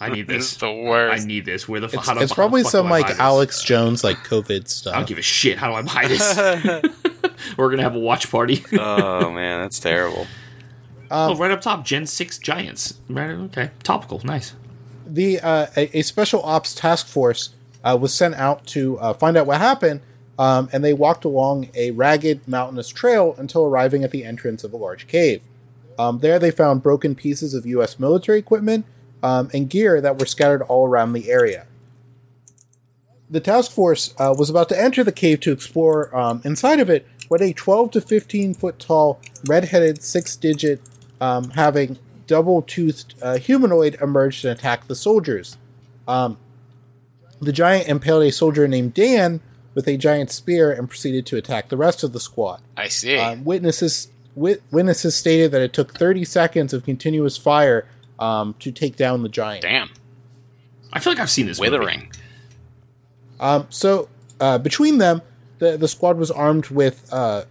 I need this is this. the I need this. Where the fuck? it's, how do- it's how the probably fuck some do I buy like this? Alex Jones like COVID stuff. I don't give a shit. How do I buy this? We're gonna have a watch party. oh man, that's terrible. oh, Um, right up top, Gen Six Giants. Right. Okay. Topical. Nice. the uh, a, a special ops task force uh, was sent out to uh, find out what happened, um, and they walked along a ragged mountainous trail until arriving at the entrance of a large cave. Um, there, they found broken pieces of U.S. military equipment um, and gear that were scattered all around the area. The task force uh, was about to enter the cave to explore um, inside of it when a 12 to 15 foot tall, red headed, six digit, um, having double toothed uh, humanoid emerged and attacked the soldiers. Um, the giant impaled a soldier named Dan with a giant spear and proceeded to attack the rest of the squad. I see. Um, witnesses wit- witnesses stated that it took 30 seconds of continuous fire um, to take down the giant. Damn, I feel like I've seen this. movie. withering. Um, so uh, between them, the the squad was armed with uh,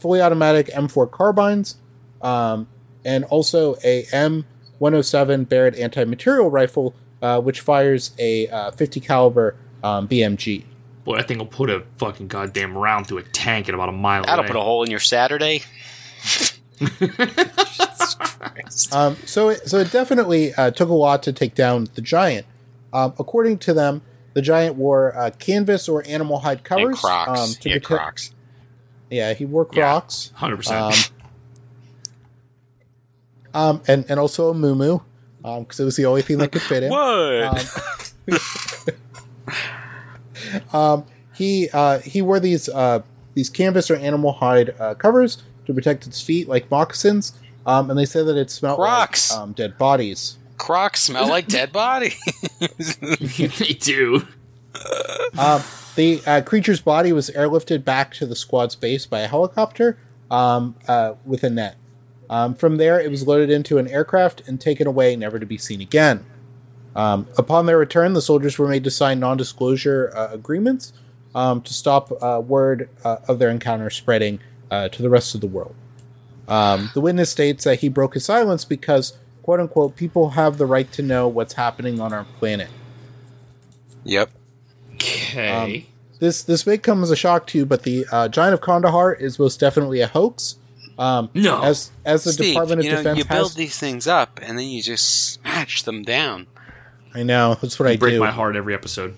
fully automatic M4 carbines, um, and also a M107 Barrett anti-material rifle, uh, which fires a uh, 50 caliber um, BMG. Boy, that thing will put a fucking goddamn round through a tank at about a mile That'll away. put a hole in your Saturday. Um, so it, so it definitely uh, took a lot to take down the giant. Um, according to them, the giant wore uh, canvas or animal hide And covers. Crocs. Um, to yeah, protect- Crocs. Yeah, he wore Crocs. Hundred Um, percent. um, and and also a muumuu, because it was the only thing that could fit him. What? Um, he uh, he wore these uh, these canvas or animal hide uh, covers to protect its feet, like moccasins. Um, and they said that it smelled Crocs. like um, dead bodies. Crocs smell like dead bodies. they do. Um, the uh, creature's body was airlifted back to the squad's base by a helicopter um, uh, with a net. Um, from there, it was loaded into an aircraft and taken away, never to be seen again. Um, upon their return, the soldiers were made to sign non disclosure uh, agreements um, to stop uh, word uh, of their encounter spreading uh, to the rest of the world. Um, the witness states that he broke his silence because, quote unquote, people have the right to know what's happening on our planet. yep. Okay. this this may come as a shock to you, but the uh, Giant of Kandahar is most definitely a hoax. Um, No. as as the Steve, Department of you know, Defense you build has, these things up and then you just smash them down. I know that's what I do. break do. my heart every episode.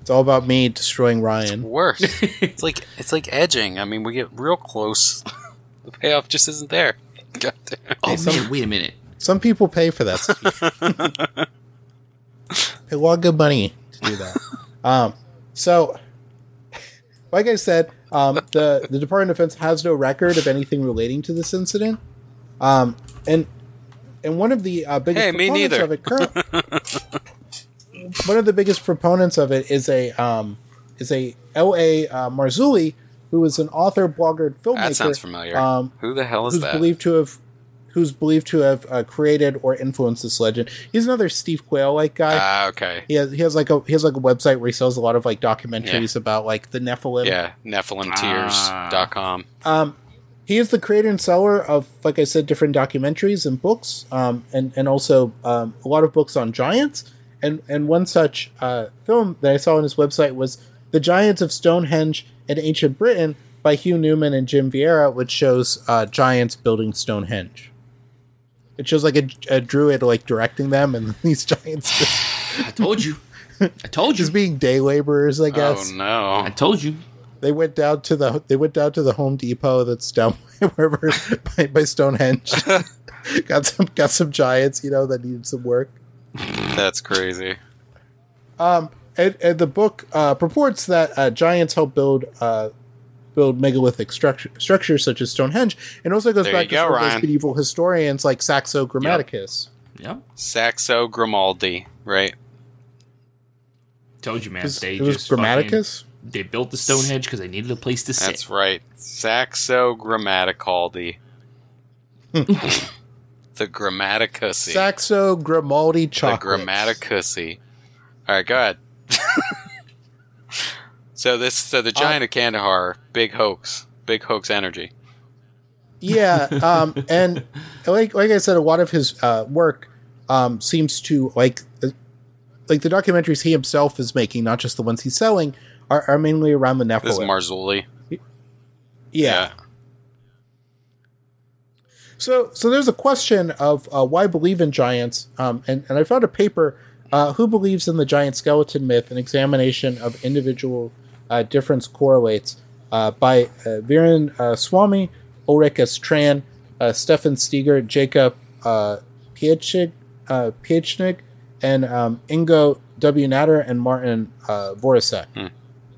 It's all about me destroying Ryan. Worse. it's like it's like edging. I mean, we get real close. the payoff just isn't there. God damn. Oh some- man, wait a minute. Some people pay for that. Steve. pay a lot of good money to do that. Um, so, like I said, um, the the Department of Defense has no record of anything relating to this incident. Um, and and one of the uh, biggest Hey, proponents of it current, one of the biggest proponents of it is a um, is a L. A. Uh, Marzulli, who is an author, blogger, and filmmaker. That sounds familiar. Um, Who the hell is who's that? believed to have who's believed to have uh, created or influenced this legend. He's another Steve Quayle like guy. Ah, okay. he has he has like a he has like a website where he sells a lot of like documentaries about like the Nephilim. Yeah, NephilimTears.com. Um, he is the creator and seller of, like I said, different documentaries and books, um, and and also um, a lot of books on giants. And and one such uh, film that I saw on his website was "The Giants of Stonehenge in Ancient Britain" by Hugh Newman and Jim Vieira, which shows uh, giants building Stonehenge. It shows like a, a druid like directing them, and these giants just, I told you. I told you. just being day laborers. I guess Oh no. I told you. They went down to the they went down to the Home Depot that's down wherever by, by Stonehenge. got some got some giants, you know, that needed some work. That's crazy. Um, and, and the book uh, purports that uh, giants help build uh, build megalithic structure, structures such as Stonehenge, and also goes There back to go, sort of those medieval historians like Saxo Grammaticus. Yep. Saxo Grimaldi, right? Told you, man. It was, it was just fucking- Grammaticus. They built the Stonehenge because they needed a place to sit. That's right. Saxo Grammaticaldi. the Grammaticusy. Saxo Grimaldi the chocolate. Grammaticusy. All right, go ahead. so this, so the giant of Kandahar, big hoax, big hoax energy. yeah um and like like i said a lot of his uh work um seems to like uh, like the documentaries he himself is making not just the ones he's selling are, are mainly around the Nephilim. This is Marzulli. yeah. so so there's a question of uh, why believe in giants um and, and i found a paper uh, who believes in the giant skeleton myth an examination of individual uh, difference correlates uh, by uh, viren uh, swami ulrich S. tran uh, stefan stieger jakob uh, Piechig, uh, Pietschnig, and um, Ingo W. Nader and Martin uh, Voracek.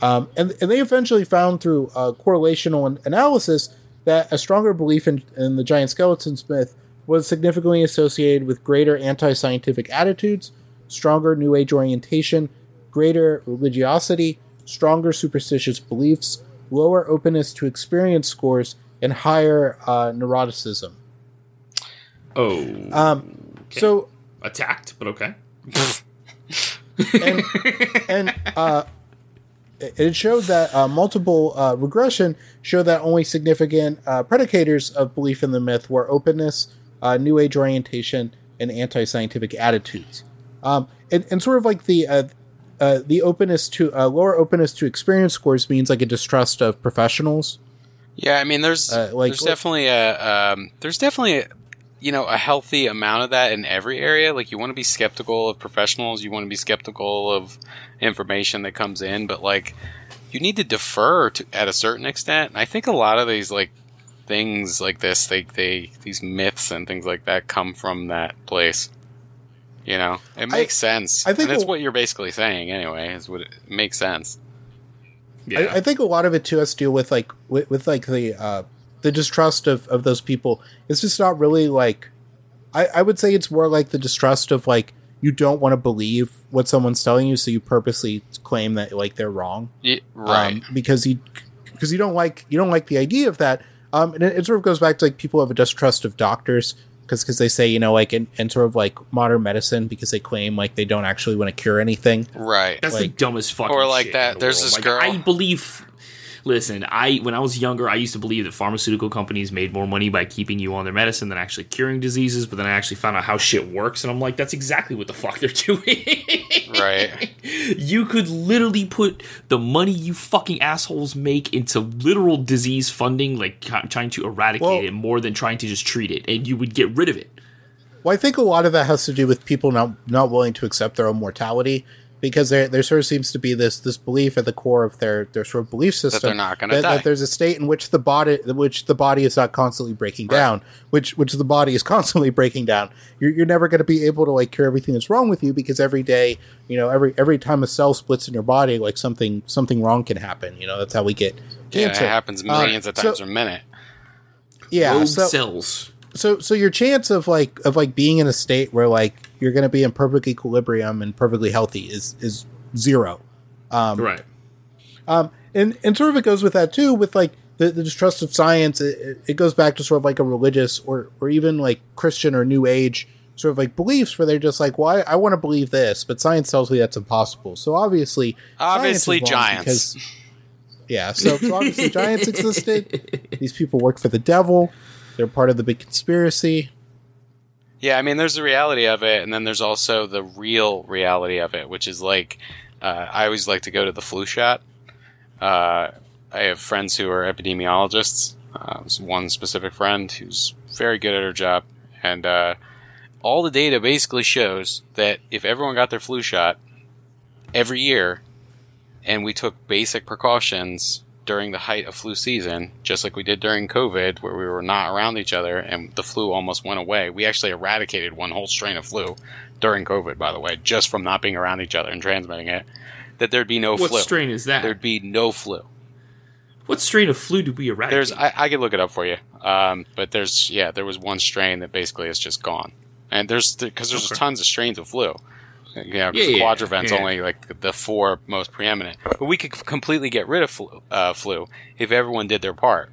Um, and, and they eventually found through uh, correlational analysis that a stronger belief in, in the giant skeletons myth was significantly associated with greater anti scientific attitudes, stronger New Age orientation, greater religiosity, stronger superstitious beliefs, lower openness to experience scores, and higher uh, neuroticism. Oh. Um, So attacked, but okay. and and uh, it showed that uh, multiple uh, regression showed that only significant uh, predicators of belief in the myth were openness, uh, new age orientation, and anti-scientific attitudes. Um, and, and sort of like the uh, uh, the openness to uh, lower openness to experience scores means like a distrust of professionals. Yeah, I mean, there's Uh, like- there's definitely a um, there's definitely a, you know a healthy amount of that in every area. Like you want to be skeptical of professionals, you want to be skeptical of information that comes in, but like you need to defer to at a certain extent. And I think a lot of these like things like this, they they these myths and things like that come from that place. You know, it makes sense. I think that's what you're basically saying anyway. Is what it, it makes sense. Yeah. I, I think a lot of it too has to do with like with, with like the uh, the distrust of, of those people. It's just not really like I, I would say it's more like the distrust of like you don't want to believe what someone's telling you, so you purposely claim that like they're wrong, Yeah, right. Um, because you because you don't like you don't like the idea of that. Um, and it, it sort of goes back to like people have a distrust of doctors because because they say you know like in, in sort of like modern medicine because they claim like they don't actually want to cure anything. right. That's Like- the dumbest fucking. Or like shit that, in the there's world. this Like, girl- I believe. Listen, I when I was younger, I used to believe that pharmaceutical companies made more money by keeping you on their medicine than actually curing diseases. But then I actually found out how shit works, and I'm like, that's exactly what the fuck they're doing. Right. You could literally put the money you fucking assholes make into literal disease funding, like trying to eradicate Well- it more than trying to just treat it, and you would get rid of it. Well, I think a lot of that has to do with people not not willing to accept their own mortality because there there sort of seems to be this this belief at the core of their their sort of belief system that they're not gonna that, die. that there's a state in which the body which the body is not constantly breaking down, which which the body is constantly breaking down. You're you're never going to be able to like cure everything that's wrong with you because every day, you know, every every time a cell splits in your body, like something something wrong can happen. You know, that's how we get Yeah, cancer. it happens Uh, millions of so- times a minute. Yeah, Rogue so, cells. So so your chance of like of like being in a state where like you're going to be in perfect equilibrium and perfectly healthy is is zero right. um and and sort of it goes with that too with like the, the distrust of science it, it- it goes back to sort of like a religious or or even like christian or new age sort of like beliefs where they're just like well i, I want to believe this but science tells me that's impossible so obviously Obviously, giants. because- yeah so, so obviously giants existed these people work for the devil they're part of the big conspiracy Yeah, I mean, there's the reality of it, and then there's also the real reality of it, which is like, uh, I always like to go to the flu shot. Uh, I have friends who are epidemiologists. Uh, one specific friend who's very good at her job, and uh, all the data basically shows that if everyone got their flu shot every year, and we took basic precautions during the height of flu season, just like we did during COVID, where we were not around each other and the flu almost went away. We actually eradicated one whole strain of flu during COVID, by the way, just from not being around each other and transmitting it. That there'd be no What flu. What strain is that? There'd be no flu. What strain of flu do we eradicate? There's, I, I could look it up for you, um, but there's, yeah, there was one strain that basically is just gone, and there's because there's Okay. tons of strains of flu. You know, 'cause Yeah, yeah, quadrivent's yeah. only like the four most preeminent, but we could completely get rid of flu, uh, flu if everyone did their part.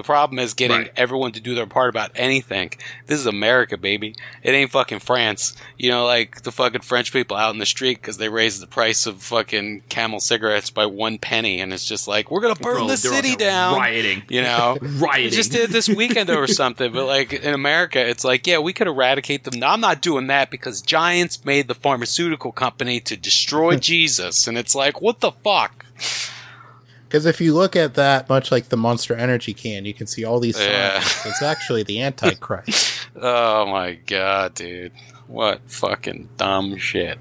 The problem is getting Right. everyone to do their part about anything. This is America, baby. It ain't fucking France. You know, like the fucking French people out in the street because they raised the price of fucking Camel cigarettes by one penny, and it's just like we're gonna burn Bro, the city down. Rioting. You know, Rioting. we just did this weekend or something, but like in America, it's like, yeah, we could eradicate them. No, I'm not doing that because giants made the pharmaceutical company to destroy Jesus, and it's like, what the fuck? Because if you look at that, much like the Monster Energy can, you can see all these signs. Yeah. It's actually the Antichrist. Oh my god, dude, what fucking dumb shit.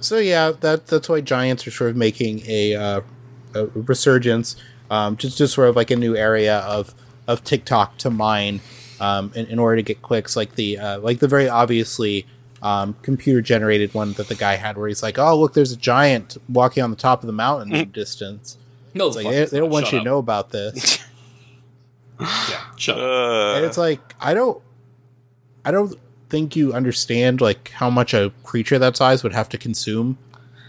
so yeah, that that's why giants are sort of making a, uh, a resurgence, um, just just sort of like a new area of of TikTok to mine um, in, in order to get clicks, like the uh, like the very obviously um, computer generated one that the guy had, where he's like, "Oh, look, there's a giant walking on the top of the mountain in the distance." no, It's like they, they don't want Shut you up. to know about this. Yeah, shut up. Uh, and it's like I don't, I don't think you understand like how much a creature that size would have to consume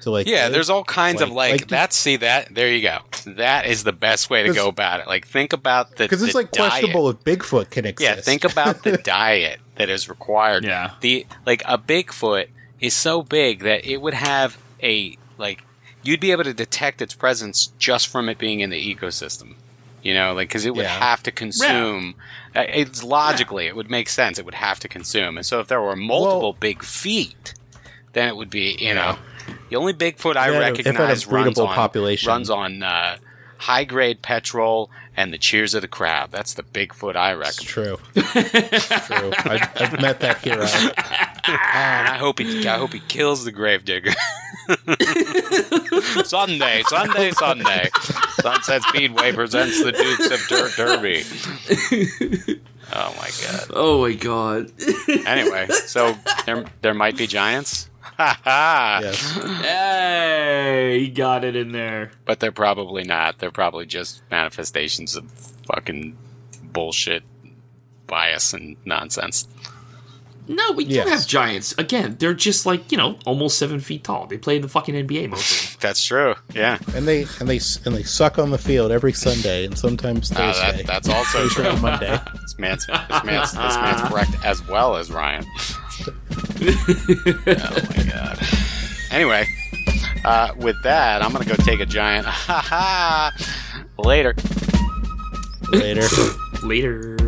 to like. yeah, live. there's all kinds of Like- like, like- that's see that there you go. That is the best way to go about it. Like think about the because it's the like diet. questionable if Bigfoot can exist. Yeah, think about the diet that is required. Yeah. The like a Bigfoot is so big that it would have a like you'd be able to detect its presence just from it being in the ecosystem. You know, like because it would Yeah. have to consume. uh, It's logically it would make sense. It would have to consume, and so if there were multiple Well- big feet, then it would be you know the only Bigfoot I If it had a- if it had recognize runs on population. runs on uh, high grade petrol and the cheers of the crab. That's the Bigfoot I It's reckon. true. It's true. I, I've met that hero. And I hope he, I hope he kills the gravedigger. Sunday, Sunday, Sunday. Sunset Speedway presents the Dukes of Dirt Derby. Oh my god. Oh my god. Anyway, so there, there might be giants. Ha ha. Yes. hey, he got it in there. But they're probably not. They're probably just manifestations of fucking bullshit, bias, and nonsense. No, we Yes. do have giants. Again, they're just like you know, almost seven feet tall. They play in the fucking NBA most of them. That's true. Yeah. And they and they and they suck on the field every Sunday and sometimes Uh, Thursday. that, that's also true. Monday. This man's, this, man's, this man's correct as well as Ryan. oh my god. Anyway, uh, with that, I'm gonna go take a giant. Ha ha. Later. Later. Later.